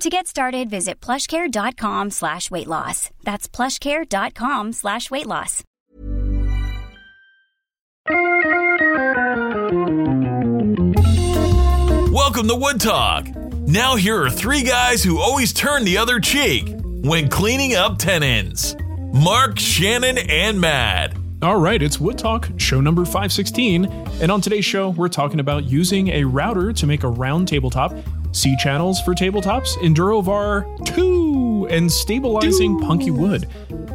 To get started, visit plushcare.com slash weight loss. That's plushcare.com slash weight loss. Welcome to Wood Talk. Now, here are three guys who always turn the other cheek when cleaning up tenons Mark, Shannon, and Matt. All right, it's Wood Talk, show number 516. And on today's show, we're talking about using a router to make a round tabletop, C channels for tabletops, EnduroVar 2, and stabilizing punky wood.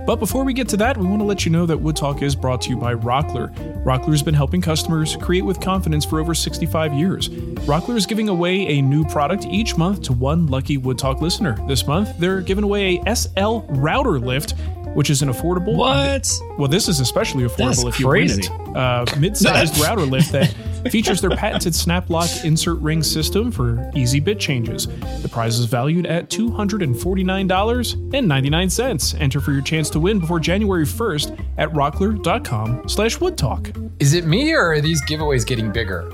But before we get to that, we want to let you know that Wood Talk is brought to you by Rockler. Rockler's been helping customers create with confidence for over 65 years. Rockler is giving away a new product each month to one lucky Wood Talk listener. This month, they're giving away a SL router lift which is an affordable. What? Well, this is especially affordable That's if you crazy. win it. Uh, mid-sized router lift that features their patented snap lock insert ring system for easy bit changes. The prize is valued at two hundred and forty-nine dollars and ninety-nine cents. Enter for your chance to win before January first at rockler.com/slash woodtalk. Is it me or are these giveaways getting bigger?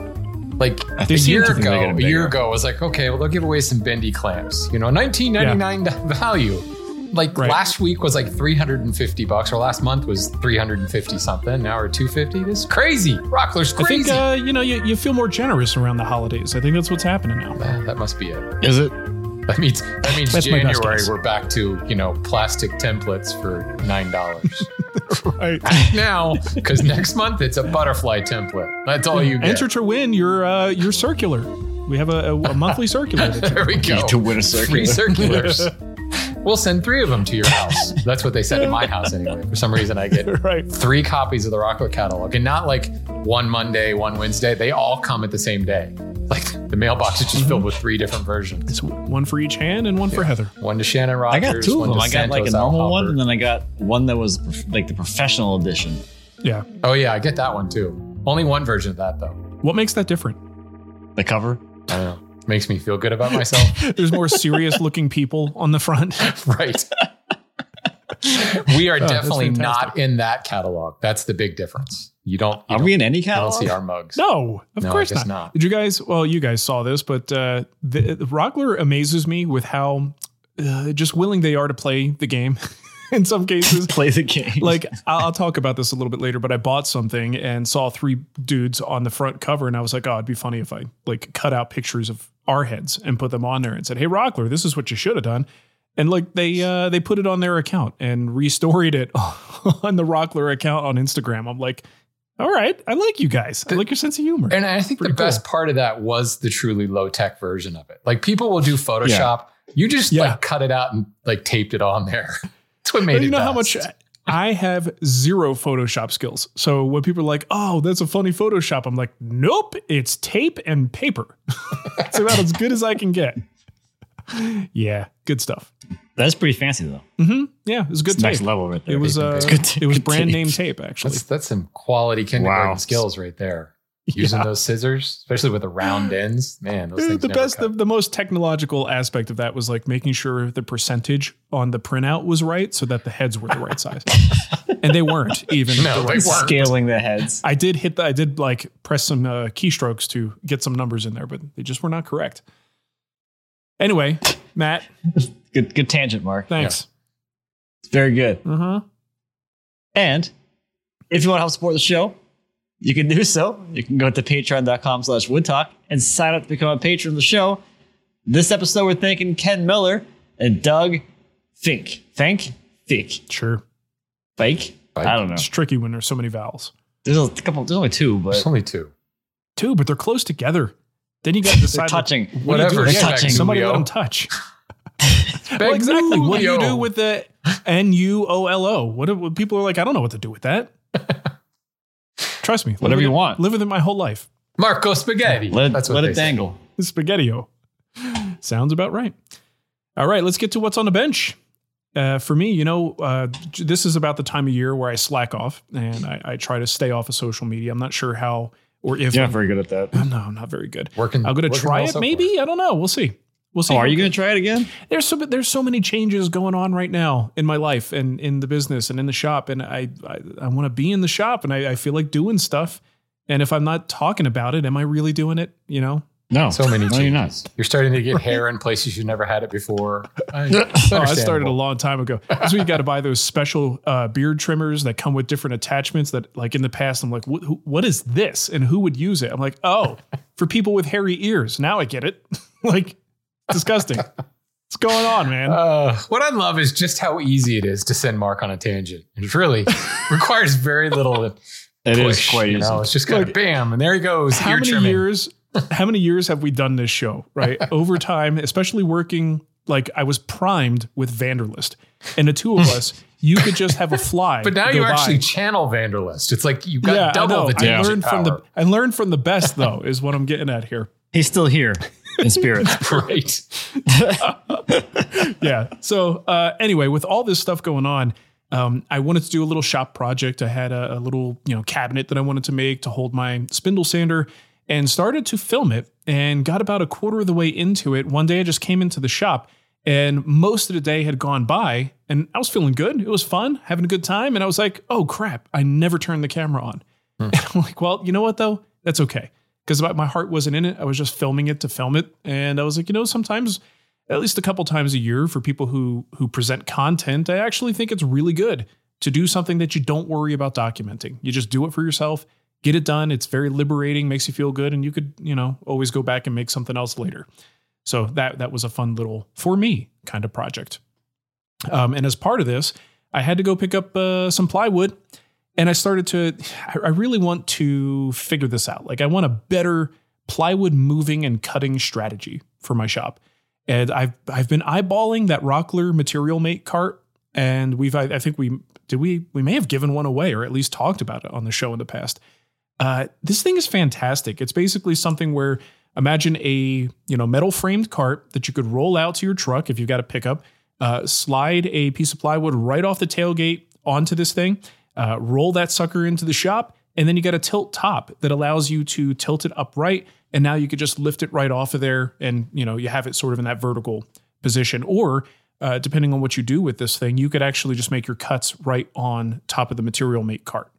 Like a year ago, getting a year ago, I was like, okay, well, they'll give away some bendy clamps. You know, nineteen ninety nine value. Like Right. last week was like three hundred and fifty bucks, or last month was three hundred and fifty something. Now we're two fifty. This is crazy. Rockler's crazy I think uh, you know you, you feel more generous around the holidays. I think that's what's happening now. Ah, that must be it. Is it? That means that means That's January we're back to you know plastic templates for nine dollars Right. now because next month it's a butterfly template. That's all you get. Enter to win your uh, your circular. We have a, a, a monthly circular. to There we go. To win a circular. Free circulars. We'll send three of them to your house. That's what they said in my house anyway. For some reason, I get right. three copies of the Rockler catalog, and not like one Monday, one Wednesday. They all come at the same day. Like the mailbox is just filled with three different versions. It's one for each hand and one for Heather. One to Shannon Rogers. I got two of them. I got like a Santos normal one, and then I got one that was like the professional edition. Yeah. Oh yeah, I get that one too. Only one version of that though. What makes that different? The cover. I don't know. Makes me feel good about myself. There's more serious looking people on the front. right. we are Oh, definitely not in that catalog. That's the big difference. You don't. You Are don't, we in any catalog? I don't catalog? see our mugs. No, of No, I course guess not. not. Did you guys? Well, you guys saw this, but uh, the, the Rockler amazes me with how uh, just willing they are to play the game. in some cases, Play the game. like I'll, I'll talk about this a little bit later, but I bought something and saw three dudes on the front cover, and I was like, oh, it'd be funny if I like cut out pictures of our heads and put them on there and said, hey, Rockler, this is what you should have done. And like they uh, they put it on their account and restoried it on the Rockler account on Instagram. I'm like, all right, I like you guys. I like your sense of humor. And I think Pretty the best part of that was the truly low tech version of it. Like people will do Photoshop. You just Yeah. like cut it out and like taped it on there. That's what made But it. you know how much I have zero Photoshop skills. So when people are like, "Oh, that's a funny Photoshop," I'm like, "Nope, it's tape and paper." it's about as good as I can get. Yeah, good stuff. That's pretty fancy though. hmm Yeah, it was good It's tape. next level right there. It was Tape uh. Good tape, it was good brand tape. name tape actually. That's that's some quality kindergarten Wow. skills right there. Using Yeah. those scissors, especially with the round ends. Man, those Uh, the best, the, the most technological aspect of that was like making sure the percentage on the printout was right so that the heads were the right size, and they weren't even. No, the right size. weren't. Scaling the heads. I did hit the, I did like press some uh, keystrokes to get some numbers in there, but they just were not correct. Anyway, Matt, Good, good tangent, Mark. thanks. Very good. Uh-huh. And if you want to help support the show, you can do so. You can go to patreon.com slash woodtalk and sign up to become a patron of the show. This episode, we're thanking Ken Miller and Doug Fink. Fink? Fink. Sure. Fake? I don't know. It's tricky when there's so many vowels. There's a couple, there's only two, but There's only two. Two, but they're close together. Then you got to decide. touching. what do you do? Whatever, they're touching. Somebody let Julio. them touch. well, exactly. What do you do with the N U O L O? What do what people are like? I don't know what to do with that. Trust me. Whatever you want. Live with it my whole life. Marco Spaghetti. let, That's it, what let it say. dangle. Spaghettio. Sounds about right. All right, let's get to what's on the bench. Uh, for me, you know, uh, this is about the time of year where I slack off and I, I try to stay off of social media. I'm not sure how or if You're not very good at that. no, I'm not very good. Working- I'm going to try it. maybe I don't know. We'll see. We'll see. Oh, are you going to try it again? there's so there's so many changes going on right now in my life and in the business and in the shop and I I, I want to be in the shop and I, I feel like doing stuff and if I'm not talking about it am I really doing it you know No. So many No, changes. you're not. You're starting to get hair in places you've never had it before. I- oh, I started a long time ago that's why you got to buy those special uh, beard trimmers that come with different attachments that like in the past I'm like what, who, what is this and who would use it I'm like oh for people with hairy ears now I get it like disgusting what's going on man Uh, what I love is just how easy it is to send Mark on a tangent. It really requires very little It is push. quite you easy. it's just kind of bam, and there he goes. how many trimming. years how many years have we done this show right over time especially working like i was primed with vanderlist and the two of us you could just have a fly But now go you by. actually channel Vanderlist. It's like you've got yeah, I double know. the I tangent learned from the power. I learned from the best though is what I'm getting at here. He's still here in spirit. Right. yeah. So uh, anyway, with all this stuff going on, um, I wanted to do a little shop project. I had a, a little you know cabinet that I wanted to make to hold my spindle sander, and started to film it. And got about a quarter of the way into it. One day, I just came into the shop, and most of the day had gone by, and I was feeling good. It was fun, having a good time, and I was like, "Oh crap! I never turned the camera on." And I'm like, "Well, you know what though? That's okay." Because my heart wasn't in it. I was just filming it to film it. And I was like, you know, sometimes at least a couple times a year for people who who present content, I actually think it's really good to do something that you don't worry about documenting. You just do it for yourself, get it done. It's very liberating, makes you feel good, and you could, you know, always go back and make something else later. So that that was a fun little for me kind of project. Um, and as part of this, I had to go pick up uh, some plywood, and I started to. I really want to figure this out. Like I want a better plywood moving and cutting strategy for my shop. And I've I've been eyeballing that Rockler Material Mate cart, and we've I, I think we did we we may have given one away or at least talked about it on the show in the past. Uh, this thing is fantastic. It's basically something where imagine a you know metal framed cart that you could roll out to your truck if you've got a pickup, uh, slide a piece of plywood right off the tailgate onto this thing, uh, roll that sucker into the shop, and then you got a tilt top that allows you to tilt it upright, and now you could just lift it right off of there, and you know you have it sort of in that vertical position, or uh, depending on what you do with this thing, you could actually just make your cuts right on top of the material mate cart.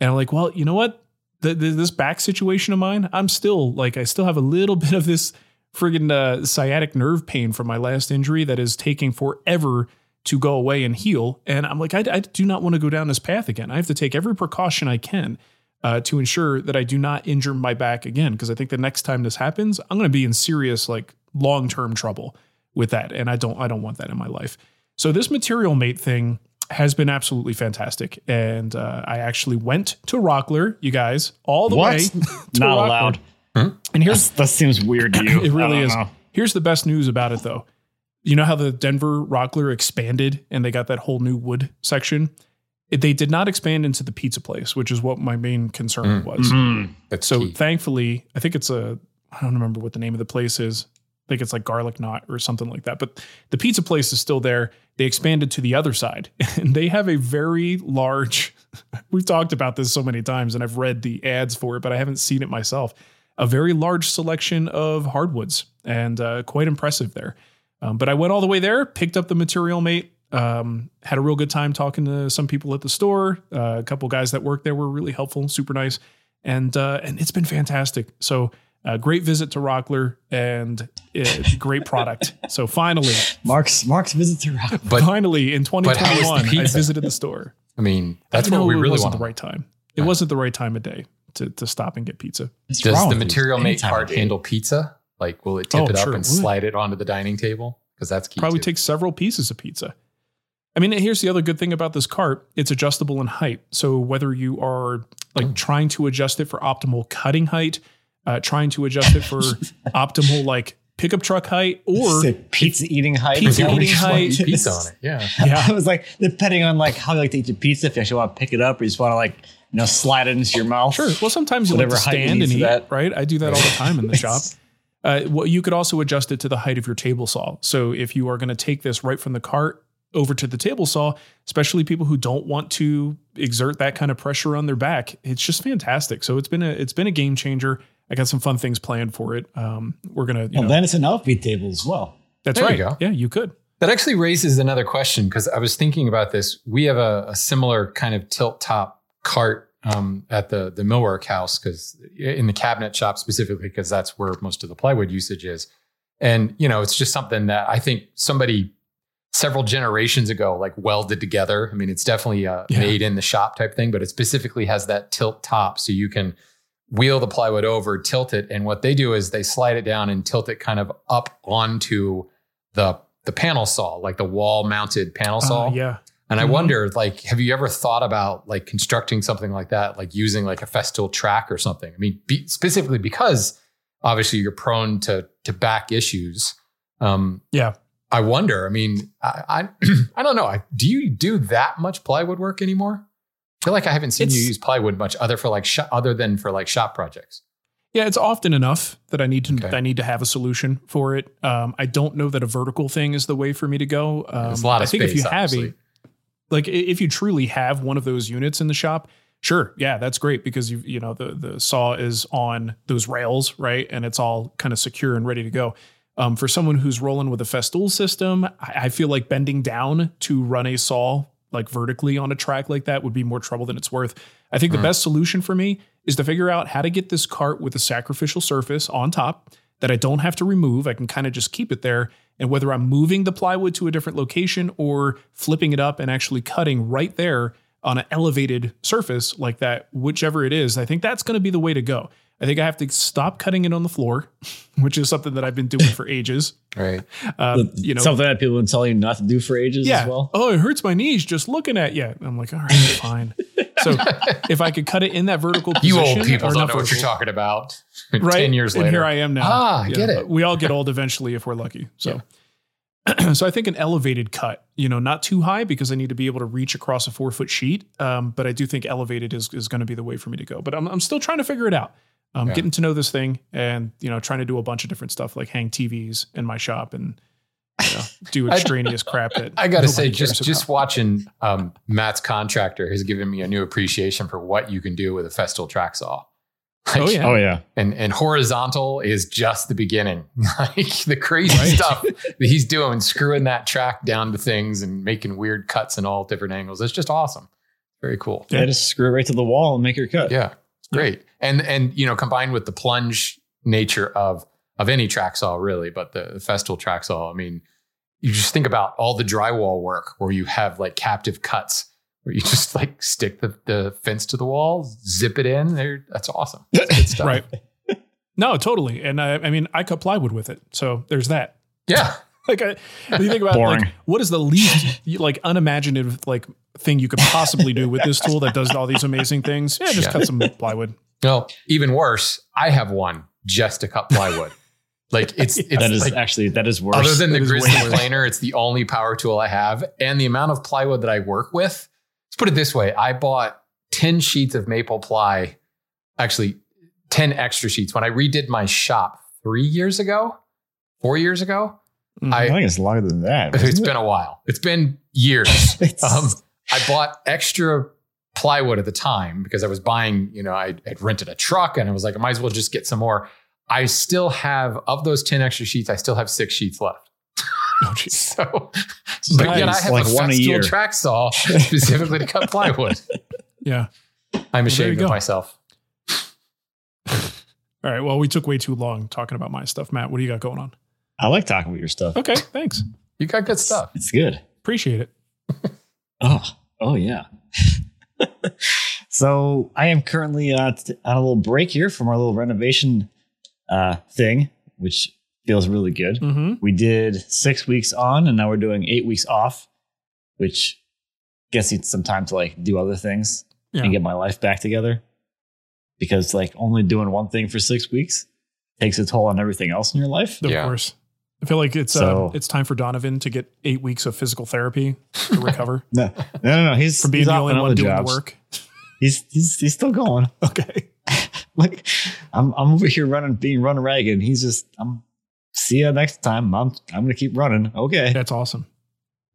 And I'm like, well, you know what? The, the, this back situation of mine, I'm still like, I still have a little bit of this friggin' uh, sciatic nerve pain from my last injury that is taking forever to go away and heal. And I'm like, I, I do not want to go down this path again. I have to take every precaution I can uh, to ensure that I do not injure my back again. Because I think the next time this happens, I'm going to be in serious, like long term trouble with that. And I don't, I don't want that in my life. So this material mate thing has been absolutely fantastic. And uh, I actually went to Rockler, you guys, all the What? way. to Not Rockler. allowed. And here's That seems weird to you. it really is. know. Here's the best news about it, though. You know how the Denver Rockler expanded and they got that whole new wood section? It, they did not expand into the pizza place, which is what my main concern was. Mm. That's So key. thankfully, I think it's a, I don't remember what the name of the place is. I think it's like Garlic Knot or something like that. But the pizza place is still there. They expanded to the other side and they have a very large we've talked about this so many times and I've read the ads for it, but I haven't seen it myself. A very large selection of hardwoods and uh, quite impressive there. Um, but I went all the way there, picked up the material mate, um, had a real good time talking to some people at the store. Uh, a couple guys that worked there were really helpful, super nice, and uh, and it's been fantastic. So a great visit to Rockler and uh, great product. So finally, Mark's Mark's visit to Rockler. But finally in but how was the 2021, I visited the store. I mean, that's I what we really want. the right time. It wasn't the right time of day to to stop and get pizza. What's Does the material Any mate time cart handle pizza? Like, will it tip Oh, it up sure and it slide it onto the dining table? Because that's key. Probably too. take several pieces of pizza. I mean, here's the other good thing about this cart. It's adjustable in height. So whether you are like trying to adjust it for optimal cutting height, uh, trying to adjust it for optimal like pickup truck height, or pizza eating height. Pizza Is eating you height. to- pizza on it. Yeah. yeah, I was like, depending on like how you like to eat your pizza, if you actually want to pick it up or you just want to like, you know, slide it into your mouth. Sure. Well, sometimes you like Whatever to height you stand need and eat, that. right? I do that all the time in the shop. Uh, well, you could also adjust it to the height of your table saw. So if you are going to take this right from the cart over to the table saw, especially people who don't want to exert that kind of pressure on their back, it's just fantastic. So it's been a it's been a game changer. I got some fun things planned for it. Um, we're gonna, you Well, know, then it's an outfeed table as well. that's there right. you go. Yeah, you could. That actually raises another question because I was thinking about this. We have a, a similar kind of tilt top cart um, at the the millwork house because in the cabinet shop specifically because that's where most of the plywood usage is. And you know, it's just something that I think somebody several generations ago like welded together. I mean, it's definitely a Yeah. made in the shop type thing, but it specifically has that tilt top so you can wheel the plywood over, tilt it, and what they do is they slide it down and tilt it kind of up onto the the panel saw, like the wall mounted panel saw. Uh, yeah. And I Mhm. wonder, like, have you ever thought about like constructing something like that, like using like a Festool track or something? I mean, be, specifically because obviously you're prone to to back issues. Um, Yeah. I wonder. I mean, I I, I don't know. I, do you do that much plywood work anymore? I feel like I haven't seen you use plywood much, other for like shop, other than for like shop projects. Yeah, it's often enough that I need to Okay. I need to have a solution for it. Um, I don't know that a vertical thing is the way for me to go. Um, There's a lot of I think if space, you have obviously. a like if you truly have one of those units in the shop, sure, yeah, that's great because you you know the the saw is on those rails, right, and it's all kind of secure and ready to go. Um, for someone who's rolling with a Festool system, I, I feel like bending down to run a saw like vertically on a track like that would be more trouble than it's worth. I think the best solution for me is to figure out how to get this cart with a sacrificial surface on top that I don't have to remove. I can kind of just keep it there. And whether I'm moving the plywood to a different location or flipping it up and actually cutting right there on an elevated surface like that, whichever it is, I think that's going to be the way to go. I think I have to stop cutting it on the floor, which is something that I've been doing for ages. Right. Um, you know, something that people have been telling you not to do for ages yeah. as well. Oh, it hurts my knees just looking at you. I'm like, all right, fine. so if I could cut it in that vertical position, You old people don't know what you're talking about. right? Ten years and later, here I am now. Ah, Yeah, get it. We all get old eventually if we're lucky. So, so I think an elevated cut, you know, not too high because I need to be able to reach across a four foot sheet. Um, but I do think elevated is is going to be the way for me to go. But I'm I'm still trying to figure it out. I'm Yeah. getting to know this thing, and you know, trying to do a bunch of different stuff like hang TVs in my shop and you know, do extraneous crap that I got to say, cares just just about. watching um, Matt's contractor has given me a new appreciation for what you can do with a Festool track saw. Oh yeah. Oh yeah. and and horizontal is just the beginning. like the crazy Right. stuff that he's doing, screwing that track down to things and making weird cuts in all different angles. It's just awesome. Very cool. Yeah, just screw it right to the wall and make your cut. Yeah, it's great. And and you know, combined with the plunge nature of of any track saw, really, but the, the Festool track saw. I mean, you just think about all the drywall work where you have like captive cuts where you just like stick the, the fence to the wall, zip it in. There, that's awesome. That's good stuff. Right. No, totally. And I, I mean, I cut plywood with it, so there's that. Yeah. Like, I, you think about Boring. like, what is the least like unimaginative like thing you could possibly do with this tool that does all these amazing things? Yeah, just Yeah. cut some plywood. No, even worse, I have one just to cut plywood. Like it's it's That is like, actually that is worse. other than the That is way Grizzly planer, it's the only power tool I have, and the amount of plywood that I work with. Let's put it this way: I bought ten sheets of maple ply, actually ten extra sheets when I redid my shop three years ago, four years ago. Mhm. I think it's longer than that. It's isn't been a while. It's been years. It's- Um, I bought extra plywood at the time because I was buying, you know, I had rented a truck and I was like, I might as well just get some more. I still have of those 10 extra sheets, I still have six sheets left. Oh, geez. So, but yet I have like a one a Festool track saw specifically to cut plywood. Yeah. I'm there ashamed you of go. myself. All right. Well, we took way too long talking about my stuff. Matt, what do you got going on? I like talking about your stuff. Okay. Thanks. You got good stuff. It's good. Appreciate it. Oh, oh yeah. so I am currently uh, on a little break here from our little renovation uh, thing, which feels really good. Mm-hmm. We did six weeks on, and now we're doing eight weeks off, which gets you some time to like do other things Yeah. and get my life back together. Because like only doing one thing for six weeks takes a toll on everything else in your life. Of Yeah. course. I feel like it's So- uh, it's time for Donovan to get eight weeks of physical therapy to recover No, no, no, no. He's from being he's the only one other doing jobs. the work. He's he's he's still going. Okay. like I'm I'm over here running, being run ragged. and He's just I'm. See you next time. I'm I'm gonna keep running. Okay, That's awesome.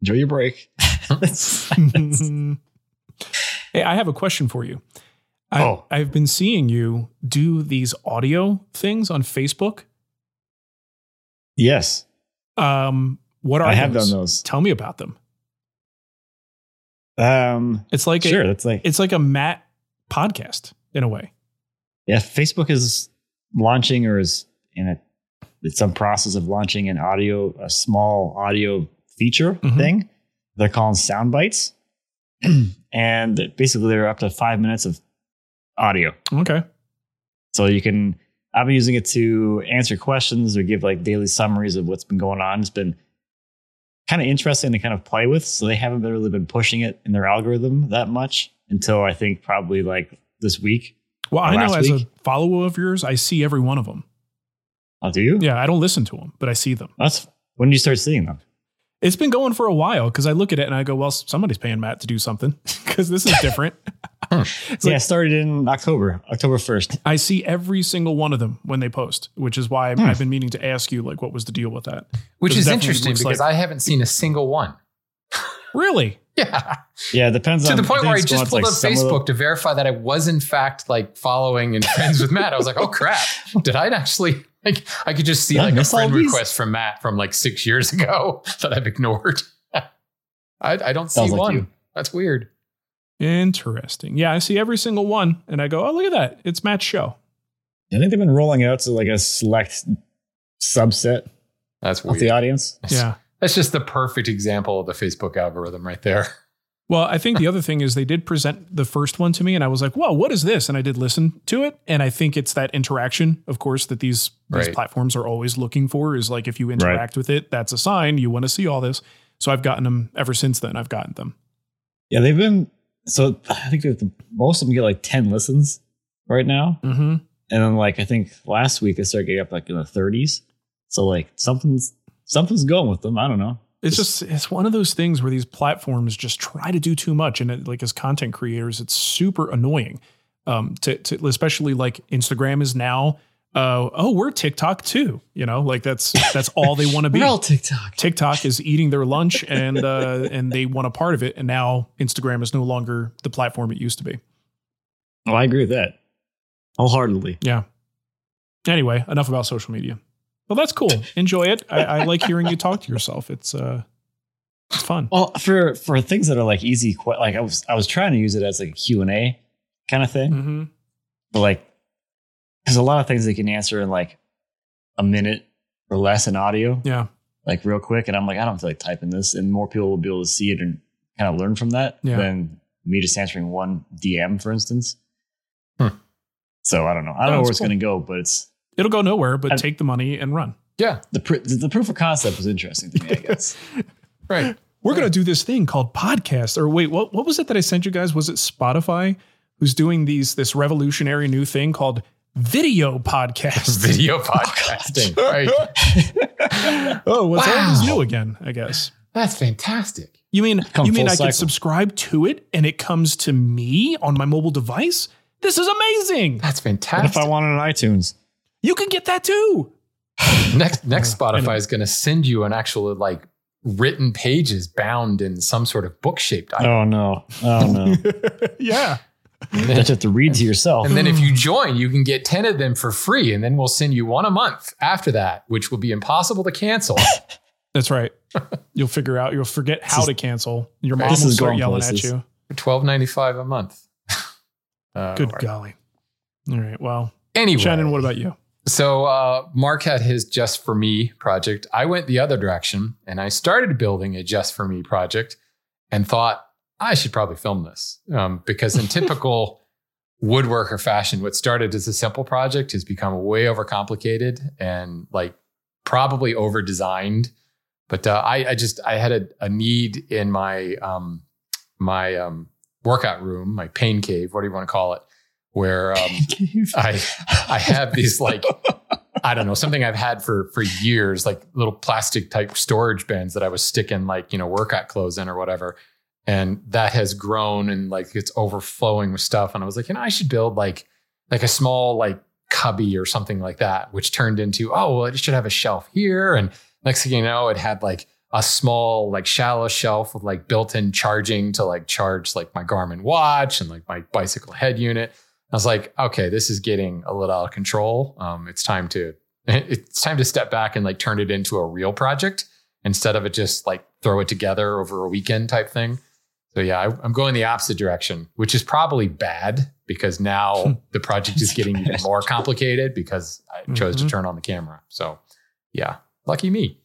enjoy your break. hey, I have a question for you. I, Oh. I've been seeing you do these audio things on Facebook. yes, Um, what are I have those? done those. Tell me about them. Um, It's like sure. a, That's like it's like a Matt podcast in a way. Yeah. Facebook is launching or is in a it's some process of launching an audio a small audio feature Mhm. thing. They're calling sound bites, and basically they're up to five minutes of audio. Okay. So you can, I've been using it to answer questions or give like daily summaries of what's been going on. It's been kind of interesting to kind of play with. So they haven't really been pushing it in their algorithm that much until I think probably like this week. Well, I know last as week? a follower of yours, I see every one of them. Oh, do you? Yeah, I don't listen to them, but I see them. That's when do you start seeing them? It's been going for a while because I look at it and I go, well, somebody's paying Matt to do something because this is different. It's yeah, like- it started in October, October 1st. I see every single one of them when they post, which is why Hmm. I've been meaning to ask you, like, what was the deal with that? Which is interesting because like- I haven't seen a single one. Really? Yeah. Yeah, it depends to on the point where I just pulled to, up like, some of Facebook to verify that I was in fact like following and friends with Matt. I was like, oh crap, did I actually like? I could just see Did like a friend request from Matt from like six years ago that I've ignored. I, I don't see Sounds one. you. That's weird. Interesting. Yeah, I see every single one and I go, oh, look at that. It's Matt's show. I think they've been rolling out to like a select subset That's of weird. the audience. Yeah. That's just the perfect example of the Facebook algorithm right there. Well, I think the other thing is they did present the first one to me, and I was like, "Whoa, what is this?" And I did listen to it, and I think it's that interaction, of course, that these these Right. platforms are always looking for. Is like if you interact with it, that's a sign you want to see all this. So I've gotten them ever since then. I've gotten them. Yeah, they've been so I think the, most of them get like 10 listens right now. Mm-hmm. And then like I think last week they started getting up like in the 30s. So like something's something's going with them. I don't know. It's just it's one of those things where these platforms just try to do too much, and it, like as content creators, it's super annoying. Um, to, to especially like Instagram is now. Uh, oh, we're TikTok too. You know, like that's that's all they want to be. All TikTok. TikTok is eating their lunch and uh, and they want a part of it, and now Instagram is no longer the platform it used to be. Oh, I agree with that. Wholeheartedly. Yeah. Anyway, enough about social media. Well, that's cool. Enjoy it. I, I like hearing you talk to yourself. It's uh, it's fun. Well, for for things that are like easy, like I was I was trying to use it as like a Q and A kind of thing, hmm but like there's a lot of things they can answer in like a minute or less in audio, Yeah. like real quick. And I'm like, I don't feel like typing this, and more people will be able to see it and kind of learn from that Yeah. than me just answering one DM, for instance. Hmm. So I don't know. I don't know it's where it's cool. going to go, but it's It'll go nowhere, but I- take the money and run. Yeah. the pr- the proof of concept was interesting to me. I guess. Right. We're gonna do this thing called podcast. Or wait, what what was it that I sent you guys? Was it Spotify who's doing these this revolutionary new thing called video podcast? Video oh, podcasting. right. oh, what's all this Wow. new again? I guess. That's fantastic. You mean Come you mean I cycle. can subscribe to it and it comes to me on my mobile device? This is amazing. That's what fantastic. if I want it on iTunes? You can get that too. next next Spotify is going to send you an actual like written pages bound in some sort of book shaped item. Oh no. Oh no. yeah. you just have to read to yourself. And then if you join, you can get 10 of them for free. And then we'll send you one a month after that, which will be impossible to cancel. That's right. You'll figure out. You'll forget how is- to cancel. Your mom This will is start going yelling places. at you. Twelve ninety five a month. Uh, Good or- golly. All right. Well, Anyway, Shannon, what about you? So uh, Mark had his Just for Me project. I went the other direction and I started building a Just for Me project and thought I should probably film this um, because in typical woodworker fashion, what started as a simple project has become way overcomplicated and like probably over designed. But uh, I, I just I had a, a need in my um, my um, workout room, my pain cave, what do you want to call it, where um, I I have these like I don't know something I've had for for years, like little plastic type storage bins that I was sticking like you know workout clothes in or whatever, and that has grown and like it's overflowing with stuff. And I was like, you know, I should build like like a small like cubby or something like that, which turned into oh well, it should have a shelf here, and next thing you know, it had like a small like shallow shelf with like built-in charging to like charge like my Garmin watch and like my bicycle head unit. I was like, okay, this is getting a little out of control. Um, it's time to it's time to step back and like turn it into a real project instead of it just like throw it together over a weekend type thing. So yeah, I, I'm going the opposite direction, which is probably bad because now the project is getting even more complicated because I chose to Mhm. turn on the camera. So yeah, lucky me.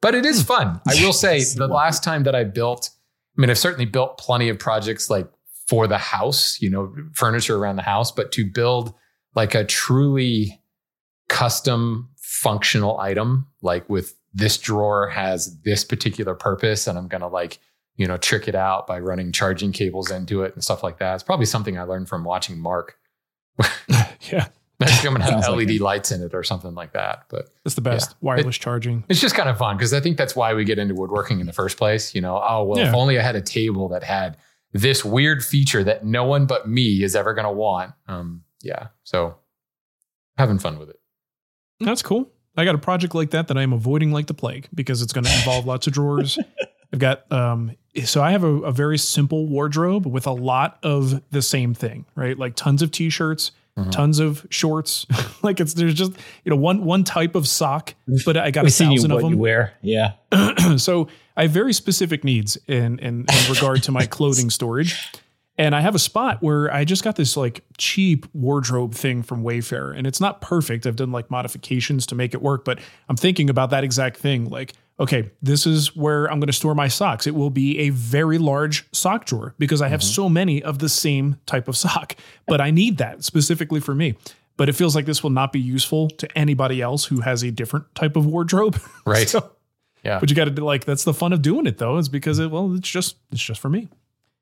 But it is fun. I will say the last time that I built, I mean, I've certainly built plenty of projects like for the house, you know, furniture around the house, but to build like a truly custom functional item, like with this drawer has this particular purpose, and I'm gonna like, you know, trick it out by running charging cables into it and stuff like that. It's probably something I learned from watching Mark. Yeah. That's gonna have Sounds like LED lights in it or something like that. But it's the best. Yeah. Wireless charging. it's just kind of fun because I think that's why we get into woodworking in the first place. You know, oh well, if only I had a table that had this weird feature that no one but me is ever gonna want. Um, yeah. So having fun with it. That's cool. I got a project like that that I'm avoiding like the plague because it's going to involve lots of drawers. I've got um so I have a, a very simple wardrobe with a lot of the same thing, right? Like tons of t-shirts, Mhm. tons of shorts. like it's there's just you know one one type of sock, but I got a you thousand what of you them. wear. Yeah. so I have very specific needs in, in in regard to my clothing storage. And I have a spot where I just got this like cheap wardrobe thing from Wayfair. And it's not perfect. I've done like modifications to make it work, but I'm thinking about that exact thing. Like, okay, this is where I'm going to store my socks. It will be a very large sock drawer because I have so many of the same type of sock, but I need that specifically for me. But it feels like this will not be useful to anybody else who has a different type of wardrobe. Right. So- Yeah. but you got to like that's the fun of doing it though, is because it well, it's just it's just for me.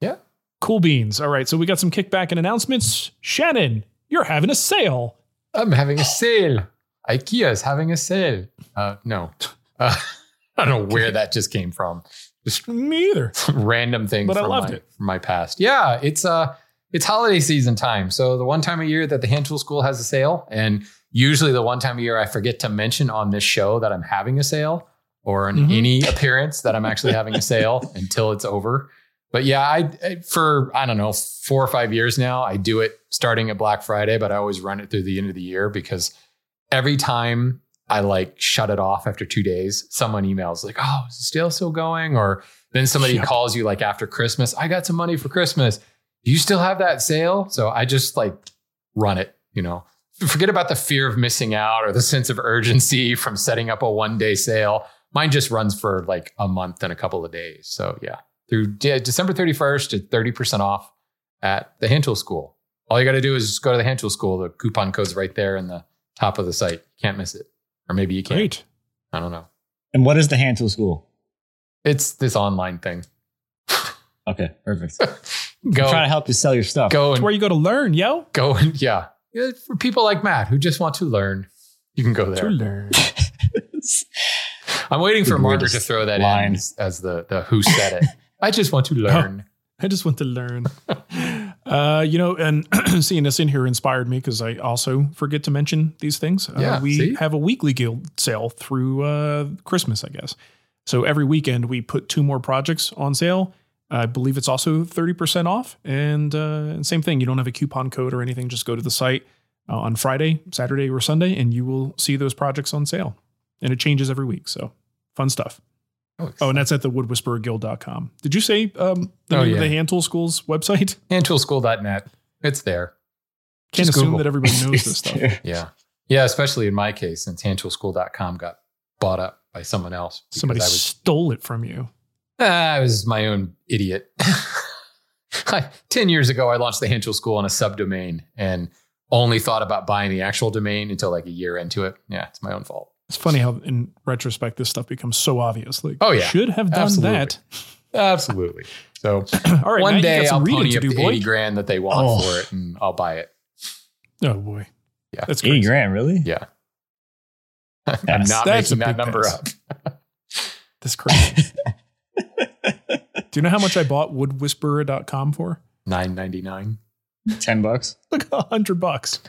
Yeah. Cool beans. All right, so we got some kickback and announcements. Shannon, you're having a sale. I'm having a sale. IKEA is having a sale. Uh, no. Uh, I don't know where that just came from. Just Me either. random thing But I loved my, it. from my past. Yeah, it's uh it's holiday season time. So the one time a year that the hand tool school has a sale, and usually the one time a year I forget to mention on this show that I'm having a sale or in Mhm. any appearance that I'm actually having a sale until it's over. But yeah, I I- for I don't know four or five years now, I do it starting at Black Friday, but I always run it through the end of the year because every time I like shut it off after two days, someone emails like, "Oh, is the sale still going?" Or then somebody calls you like after Christmas, "I got some money for Christmas. Do you still have that sale?" So I just like run it. You know, forget about the fear of missing out or the sense of urgency from setting up a one day sale. Mine just runs for like a month and a couple of days. So yeah, through De- December 31st it's 30% off at the Hand Tool School. All you got to do is just go to the Hand Tool School. The coupon code's right there in the top of the site. Can't miss it. Or maybe you can. Great. I don't know. And what is the hand tool school? It's this online thing. Okay, perfect. Go, I'm trying to help you sell your stuff. go It's and where you go to learn, yo. go and yeah. Yeah, For people like Matt who just want to learn, you can go there To learn. I'm waiting for Margaret to throw that line. in as, as the the who said it. I just want to learn. I just want to learn. Uh, you know, and seeing this in here inspired me because I also forget to mention these things. Uh, Yeah, we see? have a weekly guild sale through uh, Christmas, I guess. So every weekend we put two more projects on sale. I believe it's also 30% off. And, uh, and same thing, you don't have a coupon code or anything. Just go to the site uh, on Friday, Saturday, or Sunday, and you will see those projects on sale. And it changes every week. So fun stuff. Oh, Oh, and that's at the woodwhispererguild.com. Did you say um, the Oh, name yeah. of the Hand Tool School's website? handtoolschool.net. It's there. Can't Just assume Google. that everybody knows this stuff. Yeah. Yeah, especially in my case, since handtoolschool.com got bought up by someone else. Somebody was, stole it from you. Ah, I was my own idiot. I- 10 years ago, I launched the Hand Tool School on a subdomain and only thought about buying the actual domain until like a year into it. Yeah, it's my own fault. It's funny how, in retrospect, this stuff becomes so obvious. Like, Oh, yeah. should have done Absolutely. that. Absolutely. So All right, one Matt, you day some I'll reading pony to up do, the boy. 80 grand that they want Oh. for it and I'll buy it. Oh boy, Yeah. that's 80 crazy. grand, really? Yeah. I'm not That's a making that number pass. up. That's crazy. do you know how much I bought woodwhisperer.com for? 999. 10 bucks. Like a hundred bucks.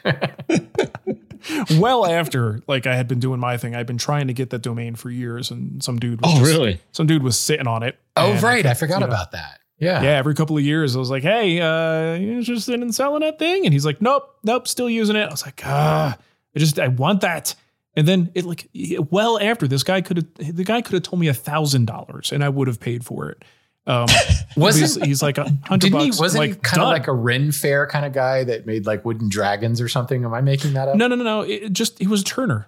well after like I had been doing my thing, I'd been trying to get that domain for years, and some dude. Was Oh, just- really? Some dude was sitting on it. Oh, right. I kept, forgot you know, about that. Yeah. Yeah, every couple of years, I was like, "Hey, uh, you interested in selling that thing?" And he's like, "Nope, nope, still using it." I was like, "Ah, I just I want that." And then it like well after this guy could have the guy could have told me a thousand dollars and I would have paid for it. Um, Wasn't- he's, he's like a hundred Didn't he, bucks. wasn't like he kind of like a Ren Fair kind of guy that made like wooden dragons or something? Am I making that up? no, no, no, no. It just he was a turner,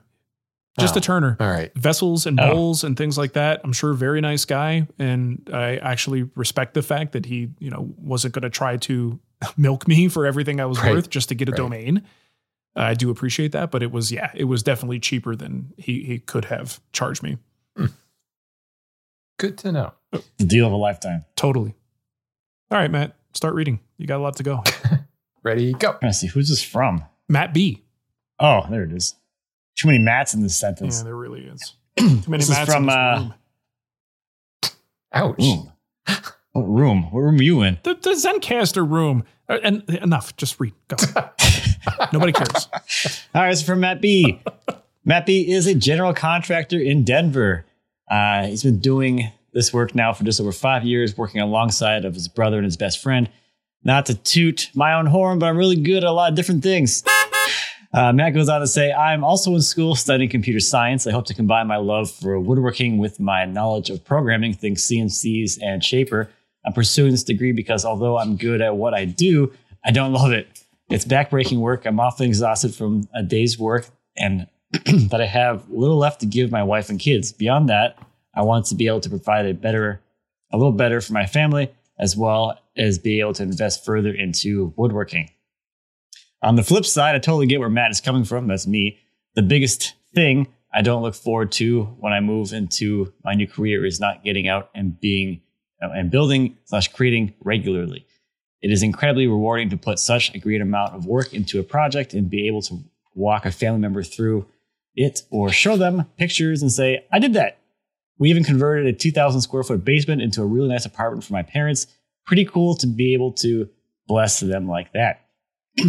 just Oh. a turner. All right. vessels and Oh. bowls and things like that. I'm sure very nice guy, and I actually respect the fact that he, you know, wasn't going to try to milk me for everything I was Right. worth just to get a Right. domain. I do appreciate that, but it was yeah, it was definitely cheaper than he he could have charged me. Good to know. The deal of a lifetime. Totally. All right, Matt, start reading. You got a lot to go. Ready, go. trying to see who's this from. Matt B. Oh, there it is. Too many mats in this sentence. Yeah, there really is. Too many This is Matts in from, this uh, room. Ouch. Room. What room? What room are you in? The, the Zencastr room. Uh, And enough. Just read. Go. Nobody cares. All right, this is from Matt B. Matt B is a general contractor in Denver. Uh, he's been doing this work now for just over five years, working alongside of his brother and his best friend. Not to toot my own horn, but I'm really good at a lot of different things. Uh, Matt goes on to say, I'm also in school studying computer science. I hope to combine my love for woodworking with my knowledge of programming, things CNCs and Shaper. I'm pursuing this degree because although I'm good at what I do, I don't love it. It's backbreaking work. I'm often exhausted from a day's work and that I have little left to give my wife and kids. Beyond that, I want to be able to provide a better, a little better for my family, as well as be able to invest further into woodworking. On the flip side, I totally get where Matt is coming from. That's me. The biggest thing I don't look forward to when I move into my new career is not getting out and being and building slash creating regularly. It is incredibly rewarding to put such a great amount of work into a project and be able to walk a family member through it or show them pictures and say, I did that. We even converted a 2,000 square foot basement into a really nice apartment for my parents. Pretty cool to be able to bless them like that.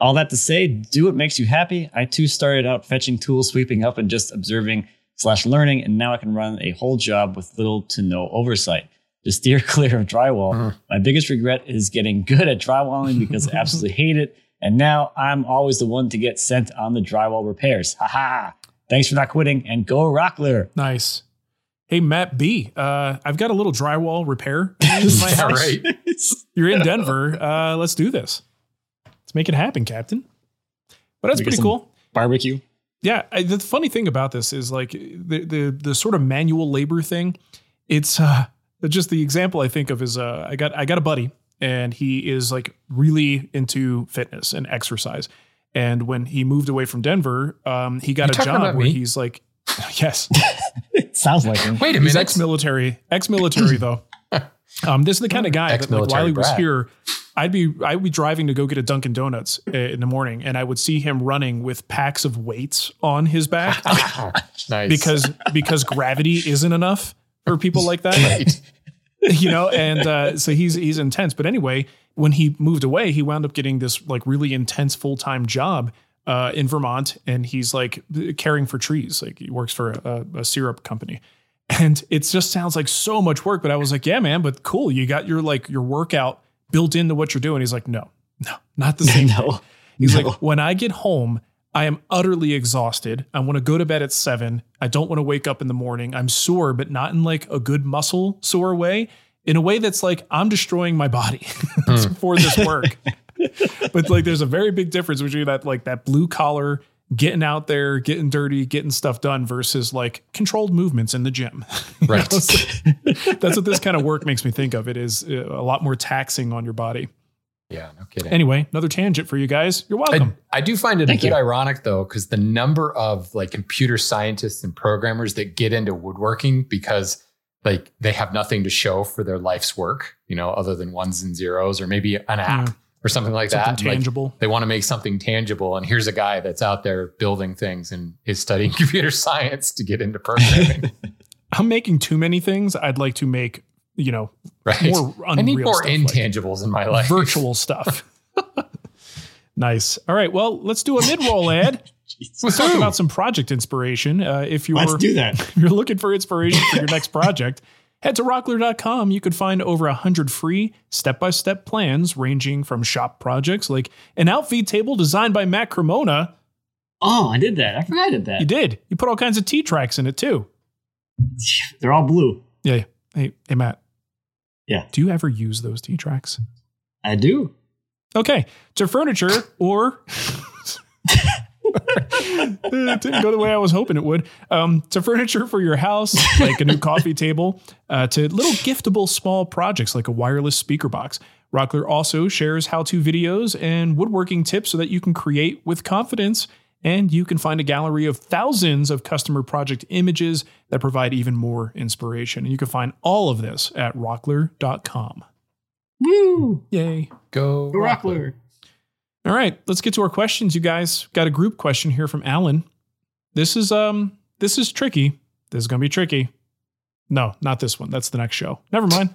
All that to say, do what makes you happy. I too started out fetching tools, sweeping up, and just observing slash learning, and now I can run a whole job with little to no oversight. To steer clear of drywall. Uh-huh. My biggest regret is getting good at drywalling because I absolutely hate it. And now I'm always the one to get sent on the drywall repairs. Haha. Thanks for not quitting and go Rockler. Nice. Hey, Matt B. Uh, I've got a little drywall repair in my house. right. You're in Denver. Uh, let's do this. Let's make it happen, Captain. But that's pretty cool. Barbecue. Yeah, I, the funny thing about this is like the the the sort of manual labor thing. It's uh just the example I think of is uh I got I got a buddy and he is like really into fitness and exercise. And when he moved away from Denver, um, he got You a job where me? he's like, yes, Sounds like him. Wait a he's minute. ex-military, ex-military though. Um, this is the kind of guy that like, Ex-military while he was here, I'd be I'd be driving to go get a Dunkin' Donuts uh, in the morning, and I would see him running with packs of weights on his back nice. because because gravity isn't enough for people like that. you know, and uh, so he's he's intense. But anyway, when he moved away, he wound up getting this like really intense full time job uh, in Vermont, and he's like caring for trees. Like he works for a, a syrup company, And it just sounds like so much work. But I was like, yeah, man, but cool. You got your like your workout built into what you're doing. He's like, no, no, not the same. thing. no. He's No. like, when I get home, I am utterly exhausted. I want to go to bed at seven. I don't want to wake up in the morning. I'm sore, but not in like a good muscle sore way, in a way that's like I'm destroying my body for this work. but like, there's a very big difference between that, like that blue collar, getting out there, getting dirty, getting stuff done versus like controlled movements in the gym. Right. that's what this kind of work makes me think of. It is uh, a lot more taxing on your body. Yeah, no kidding. Anyway, another tangent for you guys. You're welcome. I, I do find it Thank a bit you. ironic though, because the number of like computer scientists and programmers that get into woodworking because like they have nothing to show for their life's work, you know, other than ones and zeros or maybe an app Yeah. or something like Something that. Like, tangible. they want to make something tangible. And here's a guy that's out there building things and is studying computer science to get into programming. I'm making too many things. I'd like to make, you know, right. more I need more stuff, like intangibles in my life. virtual stuff. nice. All right. Well, let's do a mid roll ad. Let's talk about some project inspiration. Uh, if you're Let's do that. if you're looking for inspiration for your next project, head to rockler.com. You could find over 100 free step by step plans ranging from shop projects like an outfeed table designed by Matt Cremona. Oh, I did that. I forgot I did that. You did. You put all kinds of T tracks in it too. They're all blue. Yeah. Hey, hey, Matt. Yeah. Do you ever use those T tracks? I do. Okay. To furniture or. it didn't go the way I was hoping it would. Um, to furniture for your house, like a new coffee table, uh, to little giftable small projects like a wireless speaker box. Rockler also shares how to videos and woodworking tips so that you can create with confidence. And you can find a gallery of thousands of customer project images that provide even more inspiration. And you can find all of this at rockler.com. Woo! Yay. Go The Rockler. All right, let's get to our questions, you guys. Got a group question here from Alan. This is um this is tricky. This is gonna be tricky. No, not this one. That's the next show. Never mind.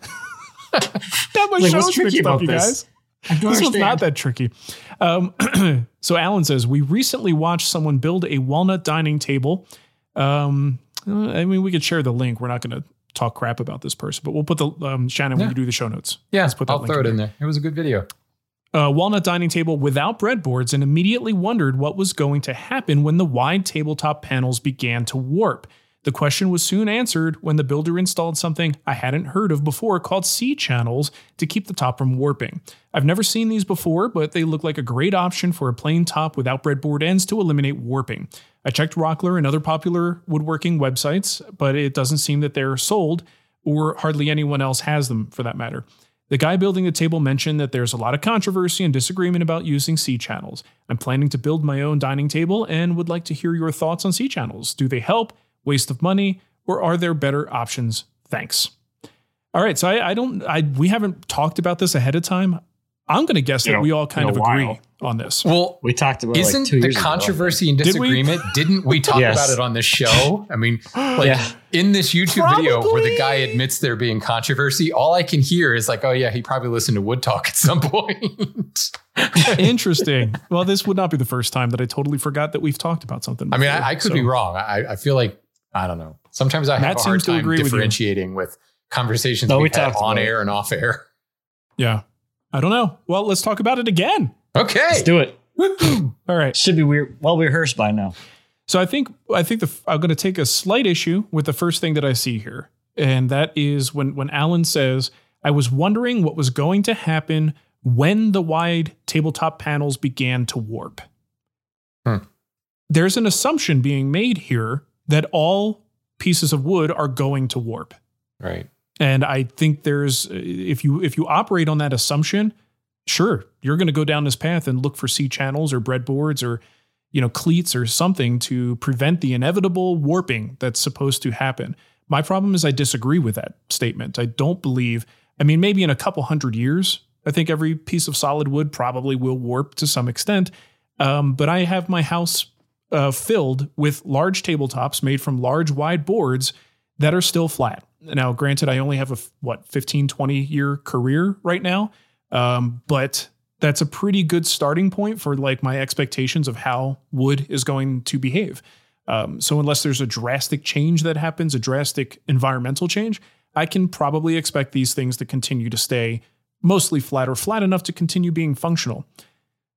that my Like, shows tricky mixed up, about you this? guys. I don't This one's not that tricky. Um, so Alan says we recently watched someone build a walnut dining table. Um, I mean, we could share the link. We're not going to talk crap about this person, but we'll put the um, Shannon. Yeah. We can do the show notes. Yeah, Let's put that I'll link throw in it in there. It was a good video. a walnut dining table without breadboards and immediately wondered what was going to happen when the wide tabletop panels began to warp. The question was soon answered when the builder installed something I hadn't heard of before called C channels to keep the top from warping. I've never seen these before, but they look like a great option for a plain top without breadboard ends to eliminate warping. I checked Rockler and other popular woodworking websites, but it doesn't seem that they're sold, or hardly anyone else has them for that matter. The guy building the table mentioned that there's a lot of controversy and disagreement about using C channels. I'm planning to build my own dining table and would like to hear your thoughts on C channels. Do they help? Waste of money? Or are there better options? Thanks. All right, so I, I don't, I we haven't talked about this ahead of time. I'm going to guess that In a- we all kind of agree while. on this. Well, We talked about it like isn't two the years ago. controversy and disagreement? Didn't we talk Yes. about it on this show? I mean, like Yeah. in this YouTube video where the guy admits there being controversy, all I can hear is like, "Oh yeah, he probably listened to Wood Talk at some point." Interesting. well, this would not be the first time that I totally forgot that we've talked about something. I mean, I, I could so- be wrong. I, I feel like I don't know. Sometimes I have Matt a hard to time agree with differentiating with, conversations No, we we've had on about it. air and off air. Yeah. I don't know. Well, let's talk about it again. Okay, Let's do it. All right. Should be weird. Well rehearsed by now. So I think I think the I'm going to take a slight issue with the first thing that I see here, and that is when when Alan says, "I was wondering what was going to happen when the wide tabletop panels began to warp." Hmm. There's an assumption being made here that all pieces of wood are going to warp. right. And I think there's if you if you operate on that assumption, sure, you're going to go down this path and look for C channels or breadboards or you know cleats or something to prevent the inevitable warping that's supposed to happen. My problem is I disagree with that statement. I don't believe. I mean, maybe in a couple hundred years, I think every piece of solid wood probably will warp to some extent. Um, but I have my house uh, filled with large tabletops made from large wide boards that are still flat. Now, granted, I only have a, what 15, 20 year career right now, um, but that's a pretty good starting point for like my expectations of how wood is going to behave. Um, so unless there's a drastic change that happens, a drastic environmental change, I can probably expect these things to continue to stay mostly flat or flat enough to continue being functional.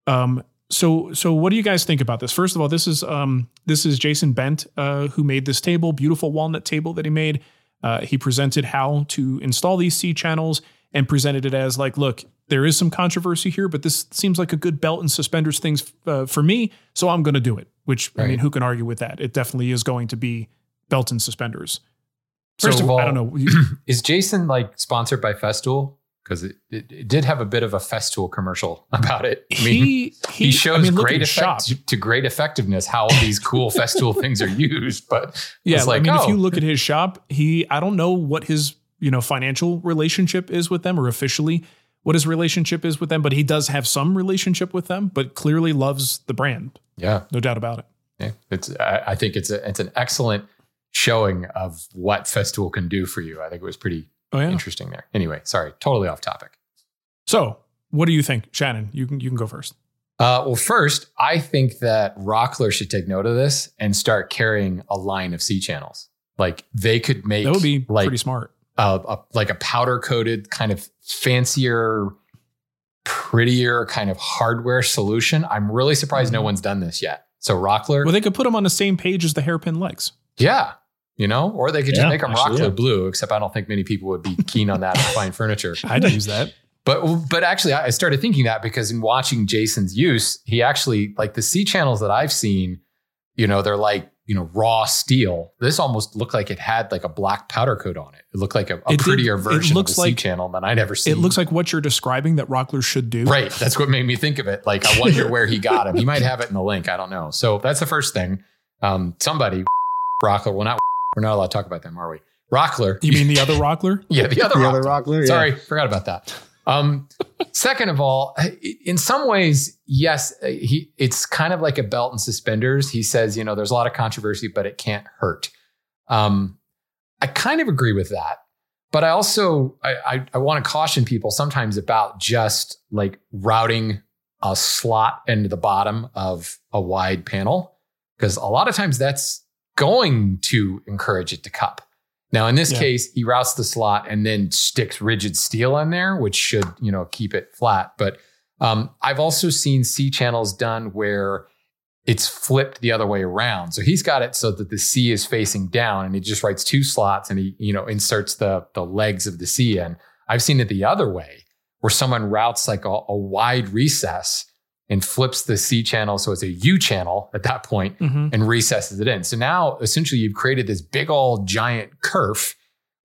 Um, so so what do you guys think about this? First of all, this is um, this is Jason Bent uh, who made this table, beautiful walnut table that he made. Uh, he presented how to install these C channels and presented it as like, look, there is some controversy here, but this seems like a good belt and suspenders things uh, for me, so I'm going to do it. Which I mean, who can argue with that? It definitely is going to be belt and suspenders. First So, of all, I don't know. is Jason like sponsored by Festool? Because it, it, it did have a bit of a Festool commercial about it. I mean, he he, he shows I mean, great effect to great effectiveness how all these cool Festool things are used. But Yeah, like, I mean, oh, if you oh. look at his shop, he I don't know what his you know financial relationship is with them or officially what his relationship is with them, but he does have some relationship with them. But clearly loves the brand, yeah, no doubt about it. yeah, it's I, I think it's a it's an excellent showing of what Festool can do for you. I think it was pretty Oh yeah. interesting there. Anyway, sorry, totally off topic. So, what do you think, Shannon? You can you can go first. Uh, well, first, I think that Rockler should take note of this and start carrying a line of C channels. Like they could make That would be like pretty smart. a, a like a powder coated kind of fancier, prettier kind of hardware solution. I'm really surprised no Mhm. one's done this yet. So Rockler, Well, they could put them on the same page as the hairpin legs. yeah, you know, or they could just Yeah, make them actually, Rockler yeah. blue. Except I don't think many people would be keen on that fine furniture. I'd use that. But but actually, I started thinking that because in watching Jason's use, he actually like the C channels that I've seen. You know, they're like you know raw steel. This almost looked like it had like a black powder coat on it. It looked like a, a did- prettier it version looks of the C channel than I'd ever seen. It looks like what you're describing that Rockler should do. right. That's what made me think of it. Like I wonder where he got him. He might have it in the link. I don't know. So that's the first thing. Um, somebody Rockler. Well, not we're not allowed to talk about them, are we? Rockler. You mean the other Rockler? yeah, the other The Rockler. other Rockler. yeah. Sorry, forgot about that. Um, second of all, in some ways, yes, he it's kind of like a belt and suspenders. He says, you know, there's a lot of controversy, but it can't hurt. Um, I kind of agree with that, but I also I, I, I want to caution people sometimes about just like routing a slot into the bottom of a wide panel because a lot of times that's going to encourage it to cup. Now, in this Yeah. case, he routes the slot and then sticks rigid steel in there, which should, you know, keep it flat. But um, I've also seen C channels done where it's flipped the other way around. So he's got it so that the C is facing down and he just writes two slots and he, you know, inserts the the legs of the C in. I've seen it the other way where someone routes like a, a wide recess and flips the C channel so it's a U channel at that point Mhm. and recesses it in. So now essentially you've created this big old giant kerf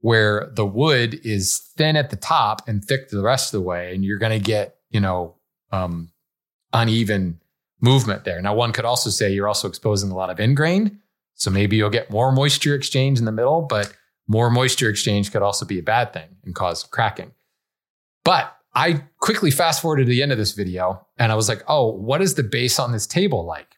where the wood is thin at the top and thick the rest of the way, and you're going to get you know um, uneven movement there. Now one could also say you're also exposing a lot of end grain, so maybe you'll get more moisture exchange in the middle, but more moisture exchange could also be a bad thing and cause cracking. But I quickly fast forwarded to the end of this video and I was like, oh, what is the base on this table like?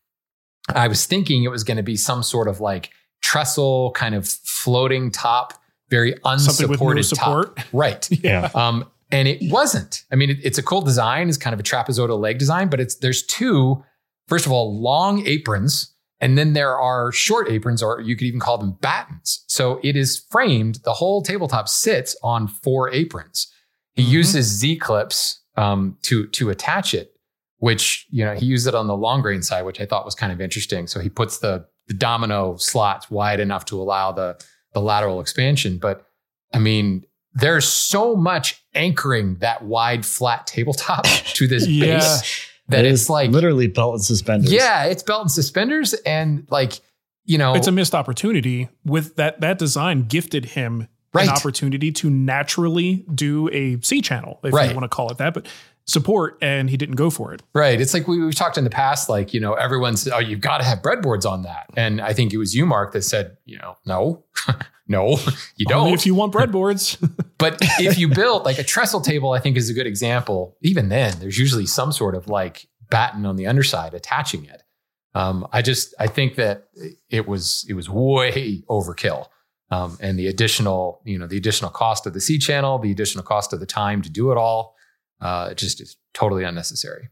I was thinking it was going to be some sort of like trestle kind of floating top, very no unsupported support. top. Right. Yeah. Um, and it wasn't. I mean, it, it's a cool design. It's kind of a trapezoidal leg design, but it's there's two. First of all, long aprons, and then there are short aprons, or you could even call them battens. So it is framed. The whole tabletop sits on four aprons. He Mhm. uses Z clips um, to to attach it, which you know he used it on the long grain side, which I thought was kind of interesting. So he puts the the domino slots wide enough to allow the the lateral expansion. But I mean, there's so much anchoring that wide flat tabletop to this Yeah. base that It it's like literally belt and suspenders. yeah, it's belt and suspenders, and like you know, It's a missed opportunity. With that that design gifted him Right. an opportunity to naturally do a C channel, if Right. you want to call it that, but support, and he didn't go for it. Right. It's like we, we've talked in the past, like, you know, everyone's, oh, you've got to have breadboards on that. And I think it was you, Mark, that said, you know, no, no, you don't. Only if you want breadboards. but if you build like a trestle table, I think is a good example. Even then, there's usually some sort of like batten on the underside attaching it. Um, I just, I think that it was, it was way overkill. Um, and the additional, you know, the additional cost of the C channel, the additional cost of the time to do it all, uh, it just is totally unnecessary.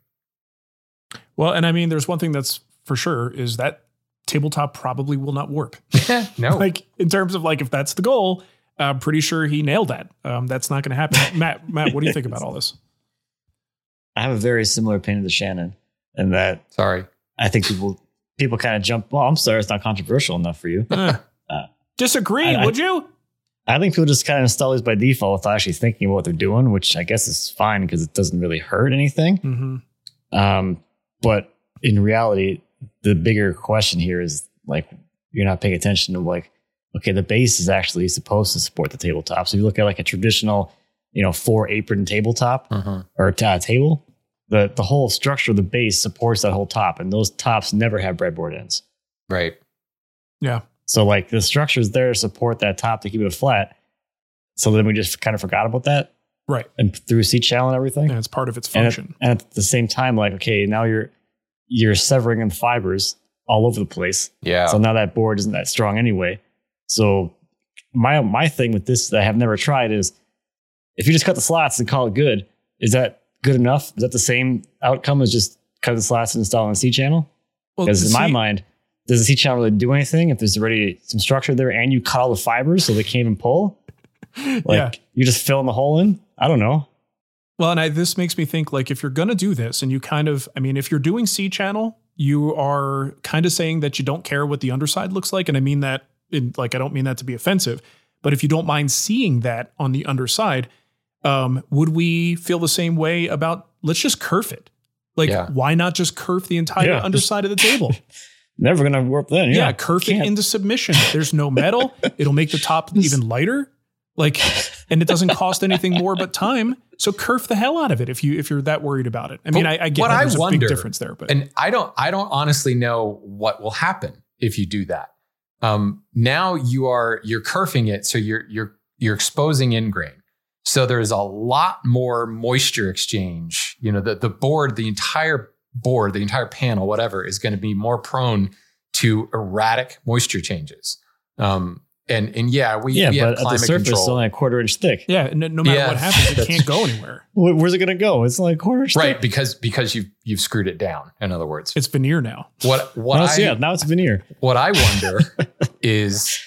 Well, and I mean, there's one thing that's for sure is that tabletop probably will not warp. no. like in terms of like if that's the goal, I'm pretty sure he nailed that. Um, that's not going to happen. Matt, Matt, what do you think about all this? I have a very similar opinion to Shannon, and that Sorry. I think people people kind of jump. Well, I'm sorry, it's not controversial enough for you. Disagree, I- I- would you? I think people just kind of install these by default without actually thinking about what they're doing, which I guess is fine because it doesn't really hurt anything. Mm-hmm. Um, but in reality, the bigger question here is like you're not paying attention to like, okay, the base is actually supposed to support the tabletop. So if you look at like a traditional, you know, four apron tabletop Mhm. or uh, table, the the whole structure of the base supports that whole top, and those tops never have breadboard ends. Right. Yeah. So like the structure is there to support that top to keep it flat. So then we just kind of forgot about that Right. and through C channel and everything. And it's part of its And at, function. and at the same time, like, okay, now you're you're severing the fibers all over the place. Yeah. So now that board isn't that strong anyway. So my my thing with this that I have never tried is if you just cut the slots and call it good, is that good enough? Is that the same outcome as just cut the slots and install on a C channel? Well, Because in my mind, does the C channel really do anything if there's already some structure there and you cut all the fibers so they can't even pull? Like Yeah. you just filling the hole in? I don't know. Well, and I, this makes me think like if you're going to do this and you kind of, I mean, if you're doing C channel, you are kind of saying that you don't care what the underside looks like. And I mean that in like, I don't mean that to be offensive, but if you don't mind seeing that on the underside, um, would we feel the same way about let's just kerf it? Like, Yeah. why not just kerf the entire Yeah, just- underside of the table? Never gonna warp then. yeah, Yeah, kerf it Can't. into submission. There's no metal. It'll make the top even lighter. Like, and it doesn't cost anything more but time. So kerf the hell out of it if you if you're that worried about it. I mean, But I, I get what that I there's a wonder- big difference there, but and I don't I don't honestly know what will happen if you do that. Um, now you are you're kerfing it, so you're you're you're exposing end grain. So there's a lot more moisture exchange. You know, the the board, the entire board, the entire panel, whatever, is going to be more prone to erratic moisture changes. Um, and and yeah, we, yeah, we have but at the climate surface, it's control. only a quarter inch thick. yeah, no, no matter Yeah, what happens, it can't go anywhere. Where's it gonna go? It's only a quarter inch right thick. because because you've you've screwed it down. In other words, It's veneer now. what what Now I, yeah, now it's veneer. what I wonder is,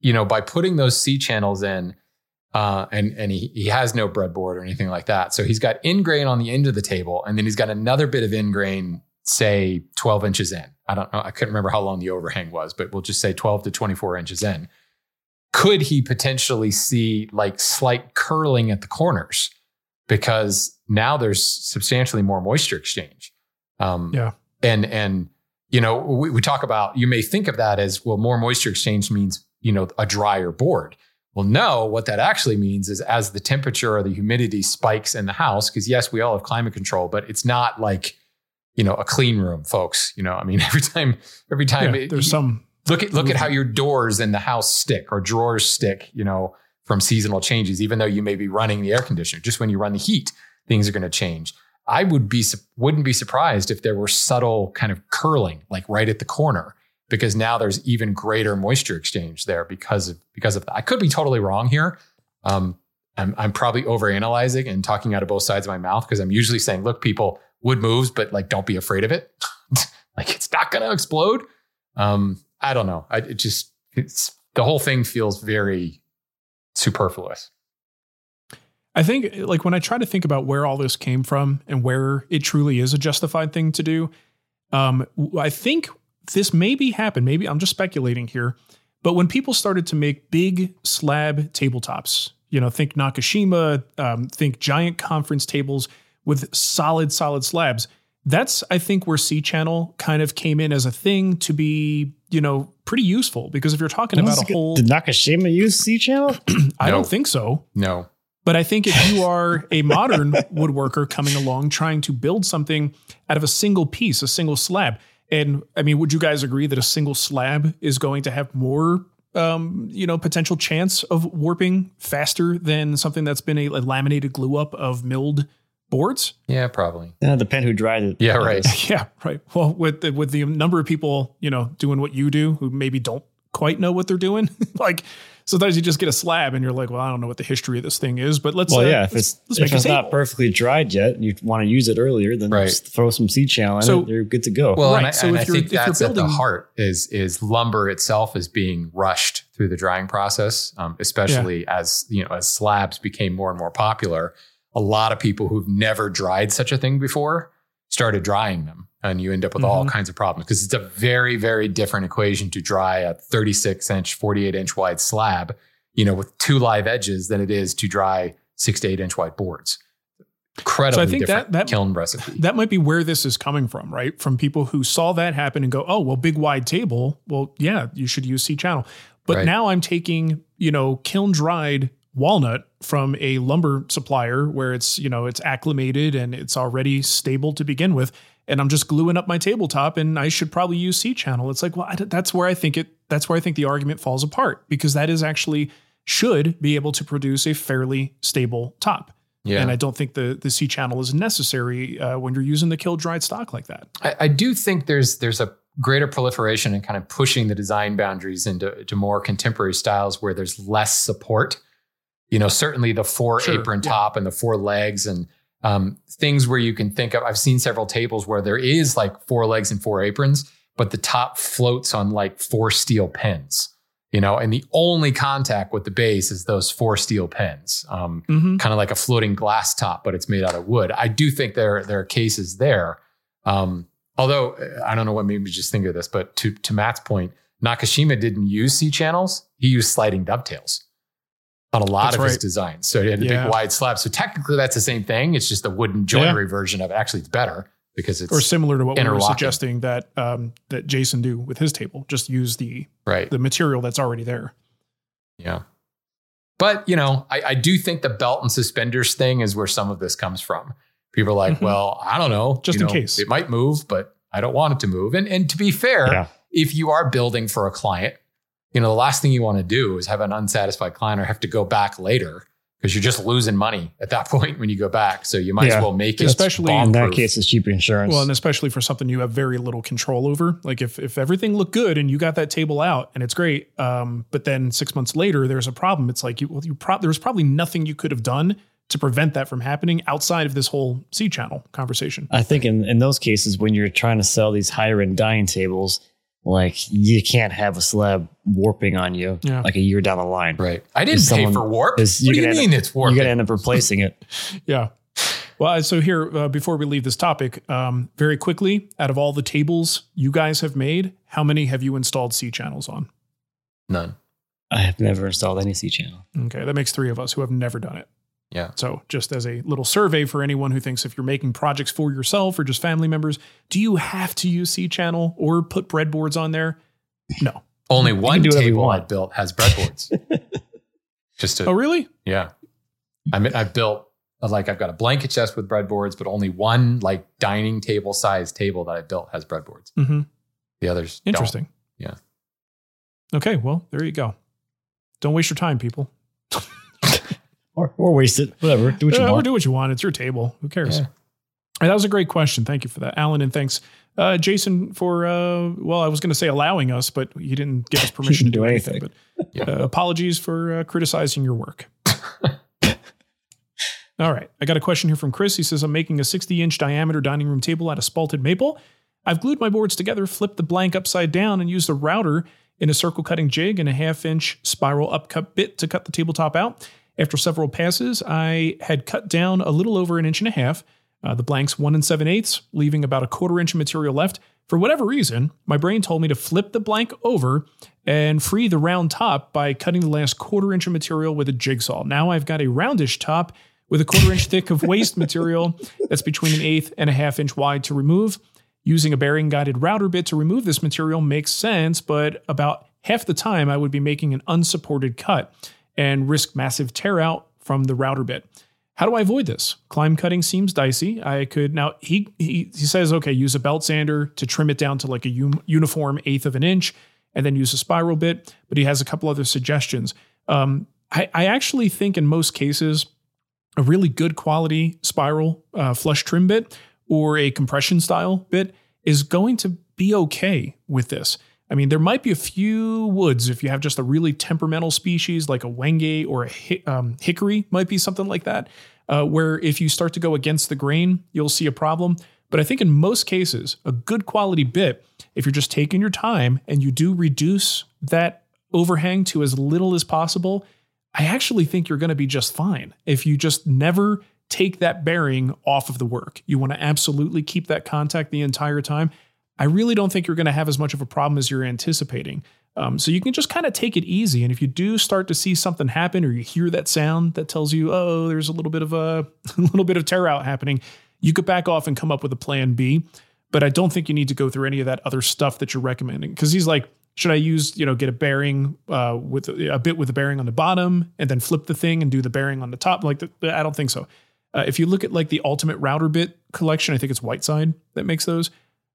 you know, by putting those C channels in, uh, and and he he has no breadboard or anything like that, so he's got end grain on the end of the table, and then he's got another bit of end grain, say twelve inches in. I don't know, I couldn't remember how long the overhang was, but we'll just say twelve to twenty four inches in. Could he potentially see like slight curling at the corners because now there's substantially more moisture exchange? Um, Yeah. and and you know we, we talk about you may think of that as well more moisture exchange means you know a drier board well no what that actually means is as the temperature or the humidity spikes in the house because yes we all have climate control but it's not like you know a clean room folks you know i mean every time every time Yeah, it- there's some look at look at how your doors in the house stick or drawers stick you know from seasonal changes even though you may be running the air conditioner. Just when you run the heat things are going to change. I would be wouldn't be surprised if there were subtle kind of curling like right at the corner because now there's even greater moisture exchange there because of because of that i could be totally wrong here um, I'm, I'm probably overanalyzing and talking out of both sides of my mouth because i'm usually saying look people wood moves but like don't be afraid of it like it's not going to explode um, I don't know. I it just it's the whole thing feels very superfluous. I think like when I try to think about where all this came from and where it truly is a justified thing to do, um, I think this maybe happened. Maybe I'm just speculating here, but when people started to make big slab tabletops, you know, think Nakashima, um, think giant conference tables with solid, solid slabs. That's I think where C channel kind of came in as a thing to be, you know, pretty useful because if you're talking about a whole, Did Nakashima use C channel? I No. don't think so. No. But I think if you are a modern woodworker coming along trying to build something out of a single piece, a single slab, and I mean, would you guys agree that a single slab is going to have more, um, you know, potential chance of warping faster than something that's been a, a laminated glue up of milled boards? Yeah, probably. Uh, depend who dried it. Yeah, right. Yeah, right. Well, with the, with the number of people, you know, doing what you do, who maybe don't quite know what they're doing. like sometimes you just get a slab and you're like, well, I don't know what the history of this thing is, but let's. Well, uh, yeah, if let's- it's let's if it's not perfectly dried yet, and you want to use it earlier, then Right. just throw some C channel in So- it. You're good to go. Well, Right, and I, so and if I you're- think if you're that's at the heart is is lumber itself is being rushed through the drying process, um, especially as you know as slabs became more and more popular. A lot of people who've never dried such a thing before started drying them, and you end up with all Mhm. kinds of problems because it's a very very different equation to dry a 36 inch, 48 inch wide slab, you know, with two live edges than it is to dry six to eight inch wide boards. Incredibly think different that- that- kiln recipe. that might be where this is coming from, right? From people who saw that happen and go, "Oh, well, big wide table. Well, yeah, you should use C channel." But Right. now I'm taking, you know, kiln dried walnut from a lumber supplier where it's, you know, it's acclimated and it's already stable to begin with, and I'm just gluing up my tabletop and I should probably use C channel. It's like, well, I, that's where I think it that's where I think the argument falls apart because that is actually should be able to produce a fairly stable top. Yeah. And I don't think the the C channel is necessary uh, when you're using the kiln dried stock like that. I, I do think there's there's a greater proliferation and kind of pushing the design boundaries into to more contemporary styles where there's less support. You know, certainly the four Sure, apron yeah. top and the four legs and um, things where you can think of. I've seen several tables where there is like four legs and four aprons, but the top floats on like four steel pins. You know, and the only contact with the base is those four steel pins. Um, Mm-hmm. kind of like a floating glass top, but it's made out of wood. I do think there there are cases there. Um, although uh, I don't know what made me just think of this, but to to Matt's point, Nakashima didn't use C channels; he used sliding dovetails on a lot That's of his designs. So he had a Yeah. big wide slab. So technically, that's the same thing. It's just a wooden joinery version of it. Actually, it's better because it's Or similar to what we were suggesting that um, that Jason do with his table. Just use the right. the material that's already there. Yeah. But, you know, I, I do think the belt and suspenders thing is where some of this comes from. People are like, Mhm. well, I don't know. Just you in know, case. It might move, but I don't want it to move. And and to be fair, Yeah. if you are building for a client, you know, the last thing you want to do is have an unsatisfied client or have to go back later because you're just losing money at that point when you go back. So you might as well make it Especially- in that bomb-proof. case, it's cheaper insurance. Well, and especially for something you have very little control over. Like if if everything looked good and you got that table out and it's great, um, but then six months later there's a problem. It's like you well you pro- there was probably nothing you could have done to prevent that from happening outside of this whole C channel conversation. I think in, in those cases, when you're trying to sell these higher end dining tables, like you can't have a slab warping on you Yeah. like a year down the line. Right. I didn't Is pay for warp. What is- do you're you gonna mean end it's warping? You're going to end up replacing it. Yeah. Well, so here, uh, before we leave this topic, um, very quickly, out of all the tables you guys have made, how many have you installed C channels on? None. I have never installed any C channel. Okay, that makes three of us who have never done it. Yeah. So, just as a little survey for anyone who thinks if you're making projects for yourself or just family members, do you have to use C channel or put breadboards on there? No. Only one do whatever you table I built has breadboards. Just to Oh, really? Yeah. I mean, I've built like I've got a blanket chest with breadboards, but only one like dining table size table that I built has breadboards. Mm-hmm. The others don't. Interesting. Yeah. Okay, well, there you go. Don't waste your time, people. Or, or waste it. Whatever. Do what you Yeah, or do what you want. It's your table. Who cares? Yeah. That was a great question. Thank you for that, Alan, and thanks, uh, Jason, for uh, well, I was going to say allowing us, but he didn't give us permission to do do anything. But uh, apologies for uh, criticizing your work. All right, I got a question here from Chris. He says, "I'm making a 60 inch diameter dining room table out of spalted maple. I've glued my boards together, flipped the blank upside down, and used a router in a circle cutting jig and a half inch spiral upcut bit to cut the tabletop out. After several passes, I had cut down a little over an inch and a half. Uh, the blanks one and seven eighths, leaving about a quarter inch of material left. For whatever reason, my brain told me to flip the blank over and free the round top by cutting the last quarter inch of material with a jigsaw. Now I've got a roundish top with a quarter inch thick of waste material that's between an eighth and a half inch wide to remove. Using a bearing guided router bit to remove this material makes sense, but about half the time I would be making an unsupported cut and risk massive tear out from the router bit. How do I avoid this? Climb cutting seems dicey. I could now he he, he says okay, use a belt sander to trim it down to like a un- uniform eighth of an inch, and then use a spiral bit. But he has a couple other suggestions. Um, I, I actually think in most cases, a really good quality spiral uh, flush trim bit or a compression style bit is going to be okay with this. I mean, there might be a few woods if you have just a really temperamental species like a wenge or a um, hickory, might be something like that, uh, where if you start to go against the grain, you'll see a problem. But I think in most cases, a good quality bit, if you're just taking your time and you do reduce that overhang to as little as possible, I actually think you're going to be just fine. If you just never take that bearing off of the work, you want to absolutely keep that contact the entire time. I really don't think you're going to have as much of a problem as you're anticipating. Um, so you can just kind of take it easy. And if you do start to see something happen or you hear that sound that tells you, oh, there's a little bit of a, a little bit of tear out happening, you could back off and come up with a plan B. But I don't think you need to go through any of that other stuff that you're recommending. Because he's like, should I use, you know, get a bearing uh, with a bit with a bearing on the bottom and then flip the thing and do the bearing on the top? Like, the, I don't think so. Uh, if you look at like the ultimate router bit collection, I think it's Whiteside that makes those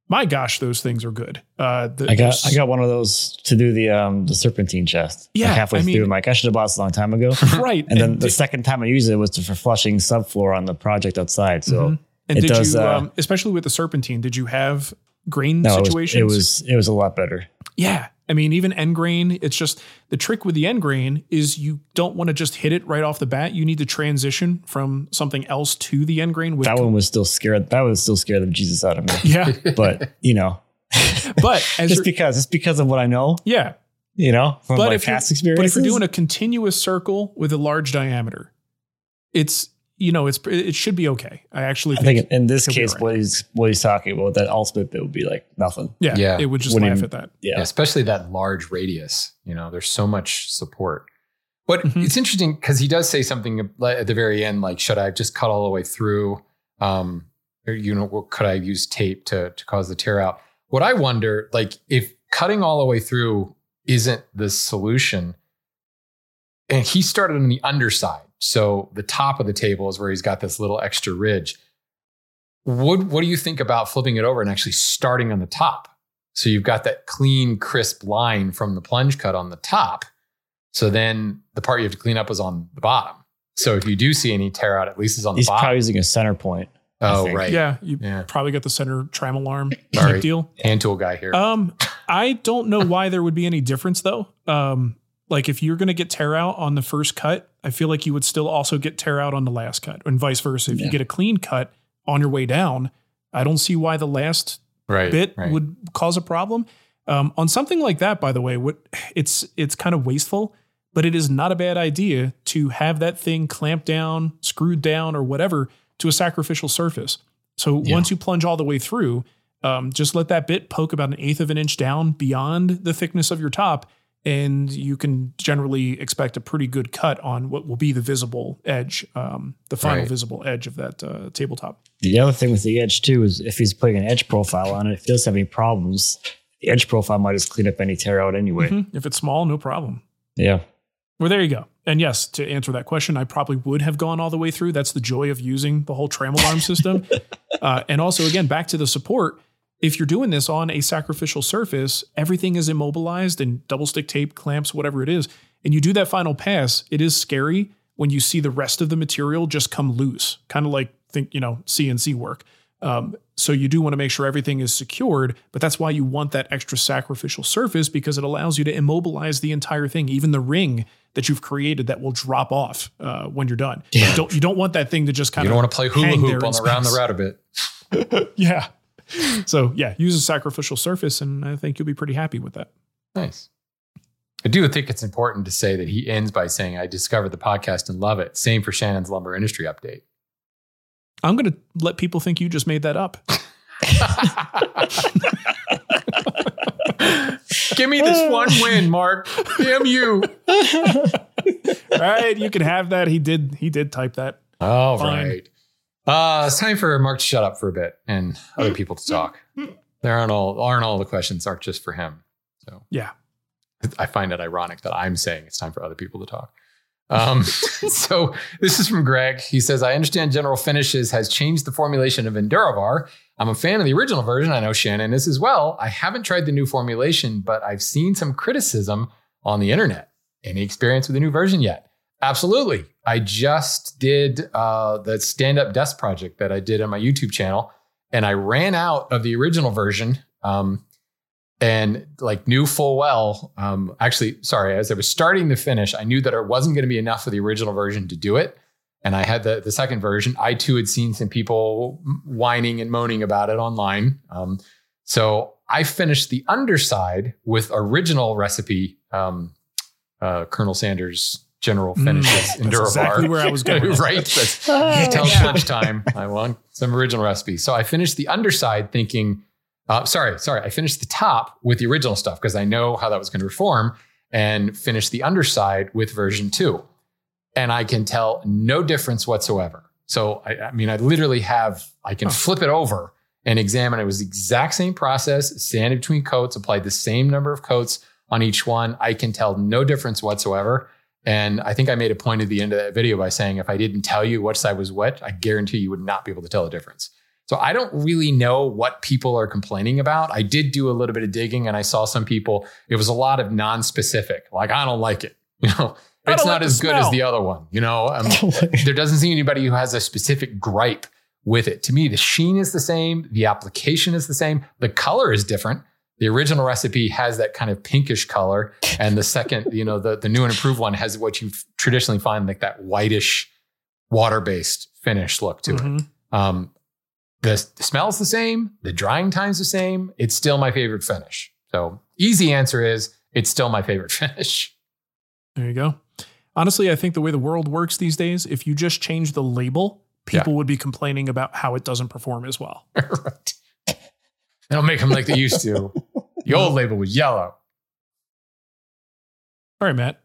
my gosh, those things are good. Uh, the, I got I got one of those to do the um the serpentine chest. Yeah, like halfway I mean- through, I'm like I should have bought this a long time ago. right. and then the second time I used it was to, for flushing subfloor on the project outside. So Mhm. and it did does, you, uh, um, especially with the serpentine, did you have grain no, it was, it was it was a lot better. yeah. I mean, even end grain, it's just the trick with the end grain is you don't want to just hit it right off the bat. You need to transition from something else to the end grain. That one was still scared. That was still scared of Jesus out of me. yeah, but you know, but as just because it's because of what I know. yeah, You know, from but my if past experience. But if you're doing a continuous circle with a large diameter, it's you know it's it should be okay. I actually I think, think in this case, all right. what he's what he's talking about, that ultimate bit would be like nothing. yeah, Yeah. it would just Wouldn't laugh even- at that. Yeah. Yeah, especially that large radius. You know, there's so much support. But Mhm. it's interesting because he does say something at the very end, like, "Should I have just cut all the way through? Um, or, you know, could I use tape to to cause the tear out?" What I wonder, like, if cutting all the way through isn't the solution, and he started on the underside, so the top of the table is where he's got this little extra ridge. What what do you think about flipping it over and actually starting on the top? So you've got that clean, crisp line from the plunge cut on the top. So then the part you have to clean up is on the bottom. So if you do see any tear out, at least it's on the He's bottom. probably using a center point. Oh, right. Yeah, you Yeah. probably got the center trammel Sorry. type deal. Hand tool guy here. Um, I don't know why there would be any difference though. Um, like if you're going to get tear out on the first cut, I feel like you would still also get tear out on the last cut, and vice versa. If you get a clean cut on your way down, I don't see why the last right. bit right. would cause a problem. Um, on something like that, by the way, what it's it's kind of wasteful, but it is not a bad idea to have that thing clamped down, screwed down, or whatever to a sacrificial surface. So Yeah. once you plunge all the way through, um, just let that bit poke about an eighth of an inch down beyond the thickness of your top, and you can generally expect a pretty good cut on what will be the visible edge, um, the final Right. visible edge of that uh, tabletop. The other thing with the edge too is if he's putting an edge profile on it, if he does have any problems, the edge profile might just clean up any tear out anyway. Mhm. If it's small, no problem. Yeah. Well, there you go. And yes, to answer that question, I probably would have gone all the way through. That's the joy of using the whole trammel system. uh, and also, again, back to the support. If you're doing this on a sacrificial surface, everything is immobilized and double stick tape, clamps, whatever it is. And you do that final pass, it is scary when you see the rest of the material just come loose, kind of like think, you know, CNC work. Um, so you do want to make sure everything is secured, but that's why you want that extra sacrificial surface because it allows you to immobilize the entire thing, even the ring that you've created that will drop off uh, when you're done. You don't you don't want that thing to just kind you of You don't want to play hula hoop on in the round the router bit. Yeah. So yeah, use a sacrificial surface, and I think you'll be pretty happy with that. Nice. I do think it's important to say that he ends by saying, I discovered the podcast and love it. Same for Shannon's lumber industry update. I'm gonna let people think you just made that up. Give me this one win, Mark. Damn you. All right, you can have that. He did. He did type that. All Fine. right. Uh, it's time for Mark to shut up for a bit and other people to talk. There aren't all aren't all the questions aren't just for him. So Yeah. I find it ironic that I'm saying it's time for other people to talk. Um, so this is from Greg. He says, I understand General Finishes has changed the formulation of Enduro-Var. I'm a fan of the original version. I know Shannon is as well. I haven't tried the new formulation, but I've seen some criticism on the internet. Any experience with the new version yet? Absolutely. I just did uh, the stand up desk project that I did on my YouTube channel, and I ran out of the original version. Um, and like knew full well. Um, actually, sorry, as I was starting to finish, I knew that it wasn't going to be enough for the original version to do it. And I had the the second version. I too had seen some people whining and moaning about it online. Um, so I finished the underside with original recipe, um, uh, Colonel Sanders general finishes Mm, in that's Durabar. exactly where I was going with right? That's, Tell lunchtime. I want some original recipe. So I finished the underside thinking, uh, sorry, sorry. I finished the top with the original stuff because I know how that was going to reform and finished the underside with version two. And I can tell no difference whatsoever. So I, I mean, I literally have, I can flip it over and examine. It was the exact same process, sanded between coats, applied the same number of coats on each one. I can tell no difference whatsoever. And I think I made a point at the end of that video by saying if I didn't tell you which side was what, I guarantee you would not be able to tell the difference. So I don't really know what people are complaining about. I did do a little bit of digging and I saw some people, it was a lot of non-specific, like I don't like it. You know, it's don't like as good as the other one. You know, um, there doesn't seem anybody who has a specific gripe with it. To me, the sheen is the same, the application is the same, the color is different. The original recipe has that kind of pinkish color, and the second, you know, the the new and improved one has what you traditionally find like that whitish, water based finish look to it. Mhm. Um, the, the smell's the same, the drying time's the same. It's still my favorite finish. So easy answer is it's still my favorite finish. There you go. Honestly, I think the way the world works these days, if you just change the label, people would be complaining about how it doesn't perform as well. right. Don't make them like they used to. The old label was yellow. All right, Matt,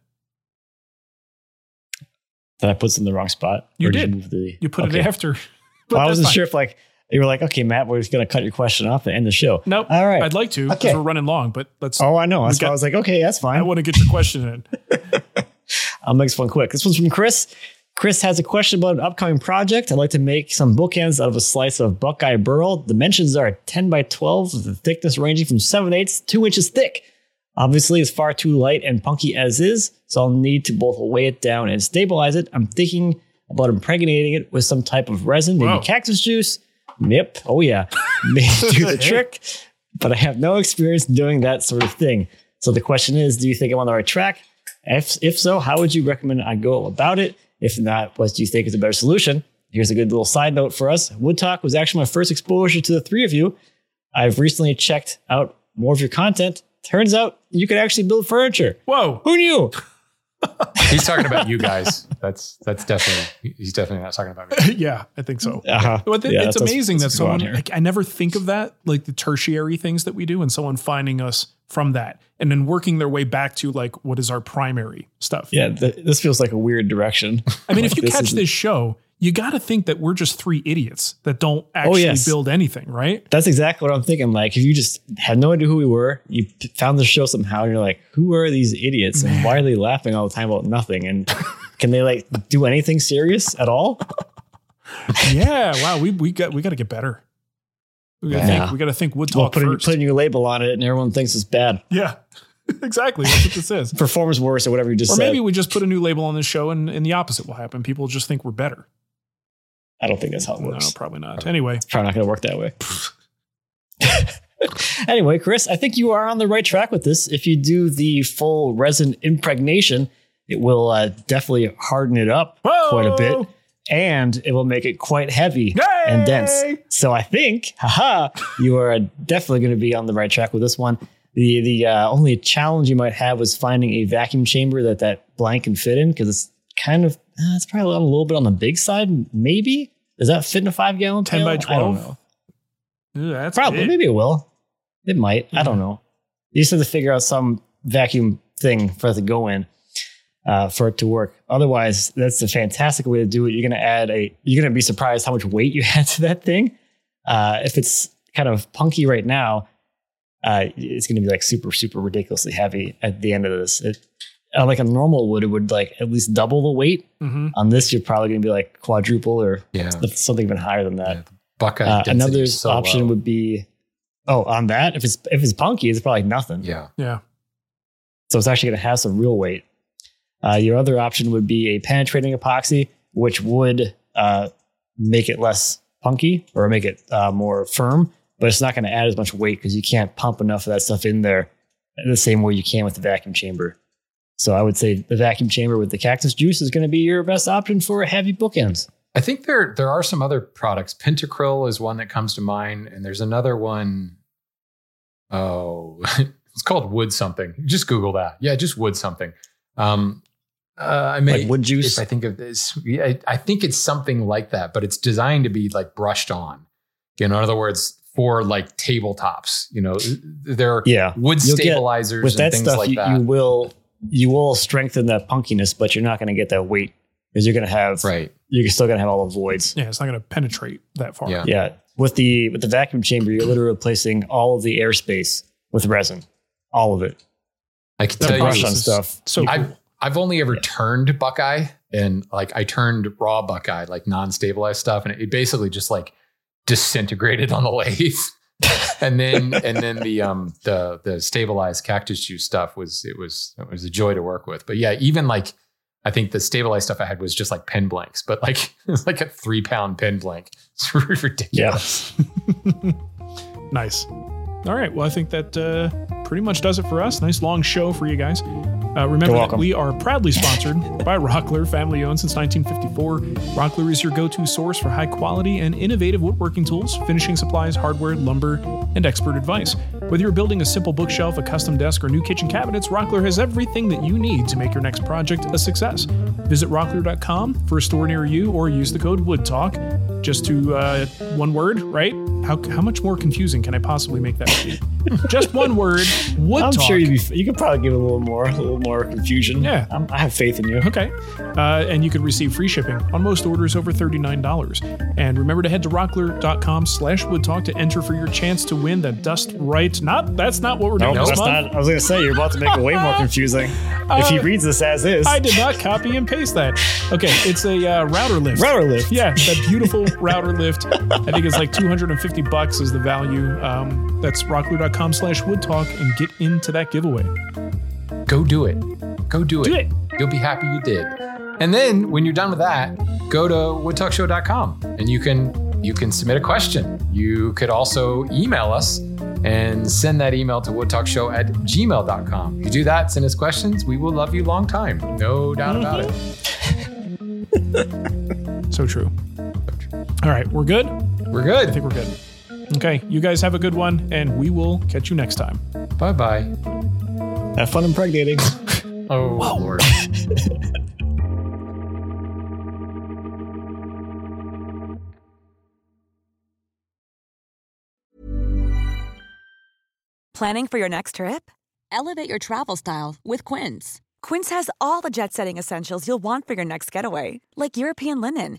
Did I put this in the wrong spot? You Or did. move the, you put Okay. it after. But Well, I wasn't fine. sure if like you were like, okay, Matt, we're just gonna cut your question off and end the show. Nope. All right. I'd like to because Okay. we're running long, but let's. Oh, I know. That's got- why I was like, okay, that's fine. I want to get your question in. I'll make this one quick. This one's from Chris. Chris has a question about an upcoming project. I'd like to make some bookends out of a slice of Buckeye Burl. Dimensions are 10 by 12, with the thickness ranging from 7 eighths to 2 inches thick. Obviously, it's far too light and punky as is, so I'll need to both weigh it down and stabilize it. I'm thinking about impregnating it with some type of resin, maybe Whoa. cactus juice. Yep. Oh, yeah. May do the trick, but I have no experience doing that sort of thing. So the question is do you think I'm on the right track? If, if so, how would you recommend I go about it? If not, what do you think is a better solution? Here's a good little side note for us. Wood Talk was actually my first exposure to the three of you. I've recently checked out more of your content. Turns out you could actually build furniture. Whoa. Who knew? He's talking about you guys. That's that's definitely he's definitely not talking about me. yeah, I think so. Uh-huh. Well, th- Yeah, it's that's- amazing that that's what's going on someone like I never think of that like the tertiary things that we do and someone finding us from that and then working their way back to like what is our primary stuff. Yeah, th- this feels like a weird direction. I mean, if you this catch isn't- this show, you got to think that we're just three idiots that don't actually Oh, yes. build anything, right? That's exactly what I'm thinking. Like, if you just had no idea who we were, you found the show somehow, and you're like, who are these idiots? And why are they laughing all the time about nothing? And can they like do anything serious at all? yeah. Wow. We we got we got to get better. We got to Yeah. think. We got to think wood Well, talk putting, first. putting your label on it and everyone thinks it's bad. yeah. exactly. That's what this is. Performs worse or whatever you just Or said. maybe we just put a new label on this show and, and the opposite will happen. People just think we're better. I don't think that's how it works. No, probably not. Anyway, It's probably not going to work that way. anyway, Chris, I think you are on the right track with this. If you do the full resin impregnation, it will uh, definitely harden it up Whoa! quite a bit. And it will make it quite heavy and dense. So I think, haha, you are definitely going to be on the right track with this one. The the uh, only challenge you might have was finding a vacuum chamber that that blank can fit in because it's kind of uh, it's probably a little bit on the big side. Maybe does that fit in a five gallon 10 by pail? I don't 12? know. Ooh, that's Probably, big. maybe it will. It might. I don't know. You just have to figure out some vacuum thing for it to go in uh, for it to work. Otherwise, that's a fantastic way to do it. You're going to add a. You're going to be surprised how much weight you add to that thing. Uh, if it's kind of punky right now, uh, it's going to be like super, super ridiculously heavy at the end of this. It, uh, like a normal wood, it would like at least double the weight. Mhm. On this, you're probably going to be like quadruple or Yeah. something even higher than that. Yeah, Buckeye Uh, another so option low. would be, oh, on that if it's if it's punky, it's probably nothing. yeah. Yeah. So it's actually going to have some real weight. Uh, your other option would be a penetrating epoxy, which would uh, make it less punky or make it uh, more firm, but but it's not going to add as much weight because you can't pump enough of that stuff in there the same way you can with the vacuum chamber. So I would say the vacuum chamber with the cactus juice is going to be your best option for heavy bookends. I think there there are some other products. Pentacryl is one that comes to mind, and there's another one. Oh, it's called wood something. Just Google that. Yeah, just wood something. Um, uh, I mean, Like wood juice? If I think of this, I, I think it's something like that, but it's designed to be like brushed on. You know, in other words, for like tabletops. You know, there are Yeah. wood You'll get- stabilizers With and that things stuff, like you, that. you will you will strengthen that punkiness, but you're not going to get that weight because you're going to have right. You're still going to have all the voids. Yeah, it's not going to penetrate that far. Yeah. Yeah. With the with the vacuum chamber, you're literally replacing all of the airspace with resin, all of it. I can That tell brush you, on stuff. So I've cool. I've only ever turned Buckeye and like I turned raw Buckeye, like non-stabilized stuff, and it basically just like disintegrated on the lathe. and then and then the um the the stabilized cactus juice stuff was it was it was a joy to work with. But yeah, even like I think the stabilized stuff I had was just like pen blanks, but like it was like a three pound pen blank. It's ridiculous. Yeah. Nice. All right. Well, I think that uh, pretty much does it for us. Nice long show for you guys. Uh, remember that we are proudly sponsored by Rockler, family owned since 1954. Rockler is your go to source for high quality and innovative woodworking tools, finishing supplies, hardware, lumber, and expert advice. Whether you're building a simple bookshelf, a custom desk, or new kitchen cabinets, Rockler has everything that you need to make your next project a success. Visit rockler.com for a store near you or use the code WOODTALK. Just to uh, one word, right? How, how much more confusing can I possibly make that? Just one word, Wood I'm Talk. sure you'd be, you could probably give it a little more, a little more confusion. Yeah. I'm, I have faith in you. Okay. Uh, and you can receive free shipping on most orders over $39. And remember to head to rockler.com slash woodtalk to enter for your chance to win the Dust Right. Not That's not what we're doing No, that's month. not. I was going to say you're about to make it way more confusing if he Uh, reads this as is. I did not copy and paste that. Okay, it's a uh, router lift. Router lift. Yeah, that beautiful router lift. I think it's like 250 bucks is the value. Um, that's rockler.com slash woodtalk and get into that giveaway. Go do it. Go do it. Do it. You'll be happy you did. And then when you're done with that, go to woodtalkshow.com and you can you can submit a question. You could also email us and send that email to woodtalkshow at gmail.com. If you do that, send us questions. We will love you long time. No doubt about it. So true. All right, we're good? We're good. I think we're good. Okay, you guys have a good one, and we will catch you next time. Bye bye. Have fun impregnating. Oh, Lord. Planning for your next trip? Elevate your travel style with Quince. Quince has all the jet setting essentials you'll want for your next getaway, like European linen,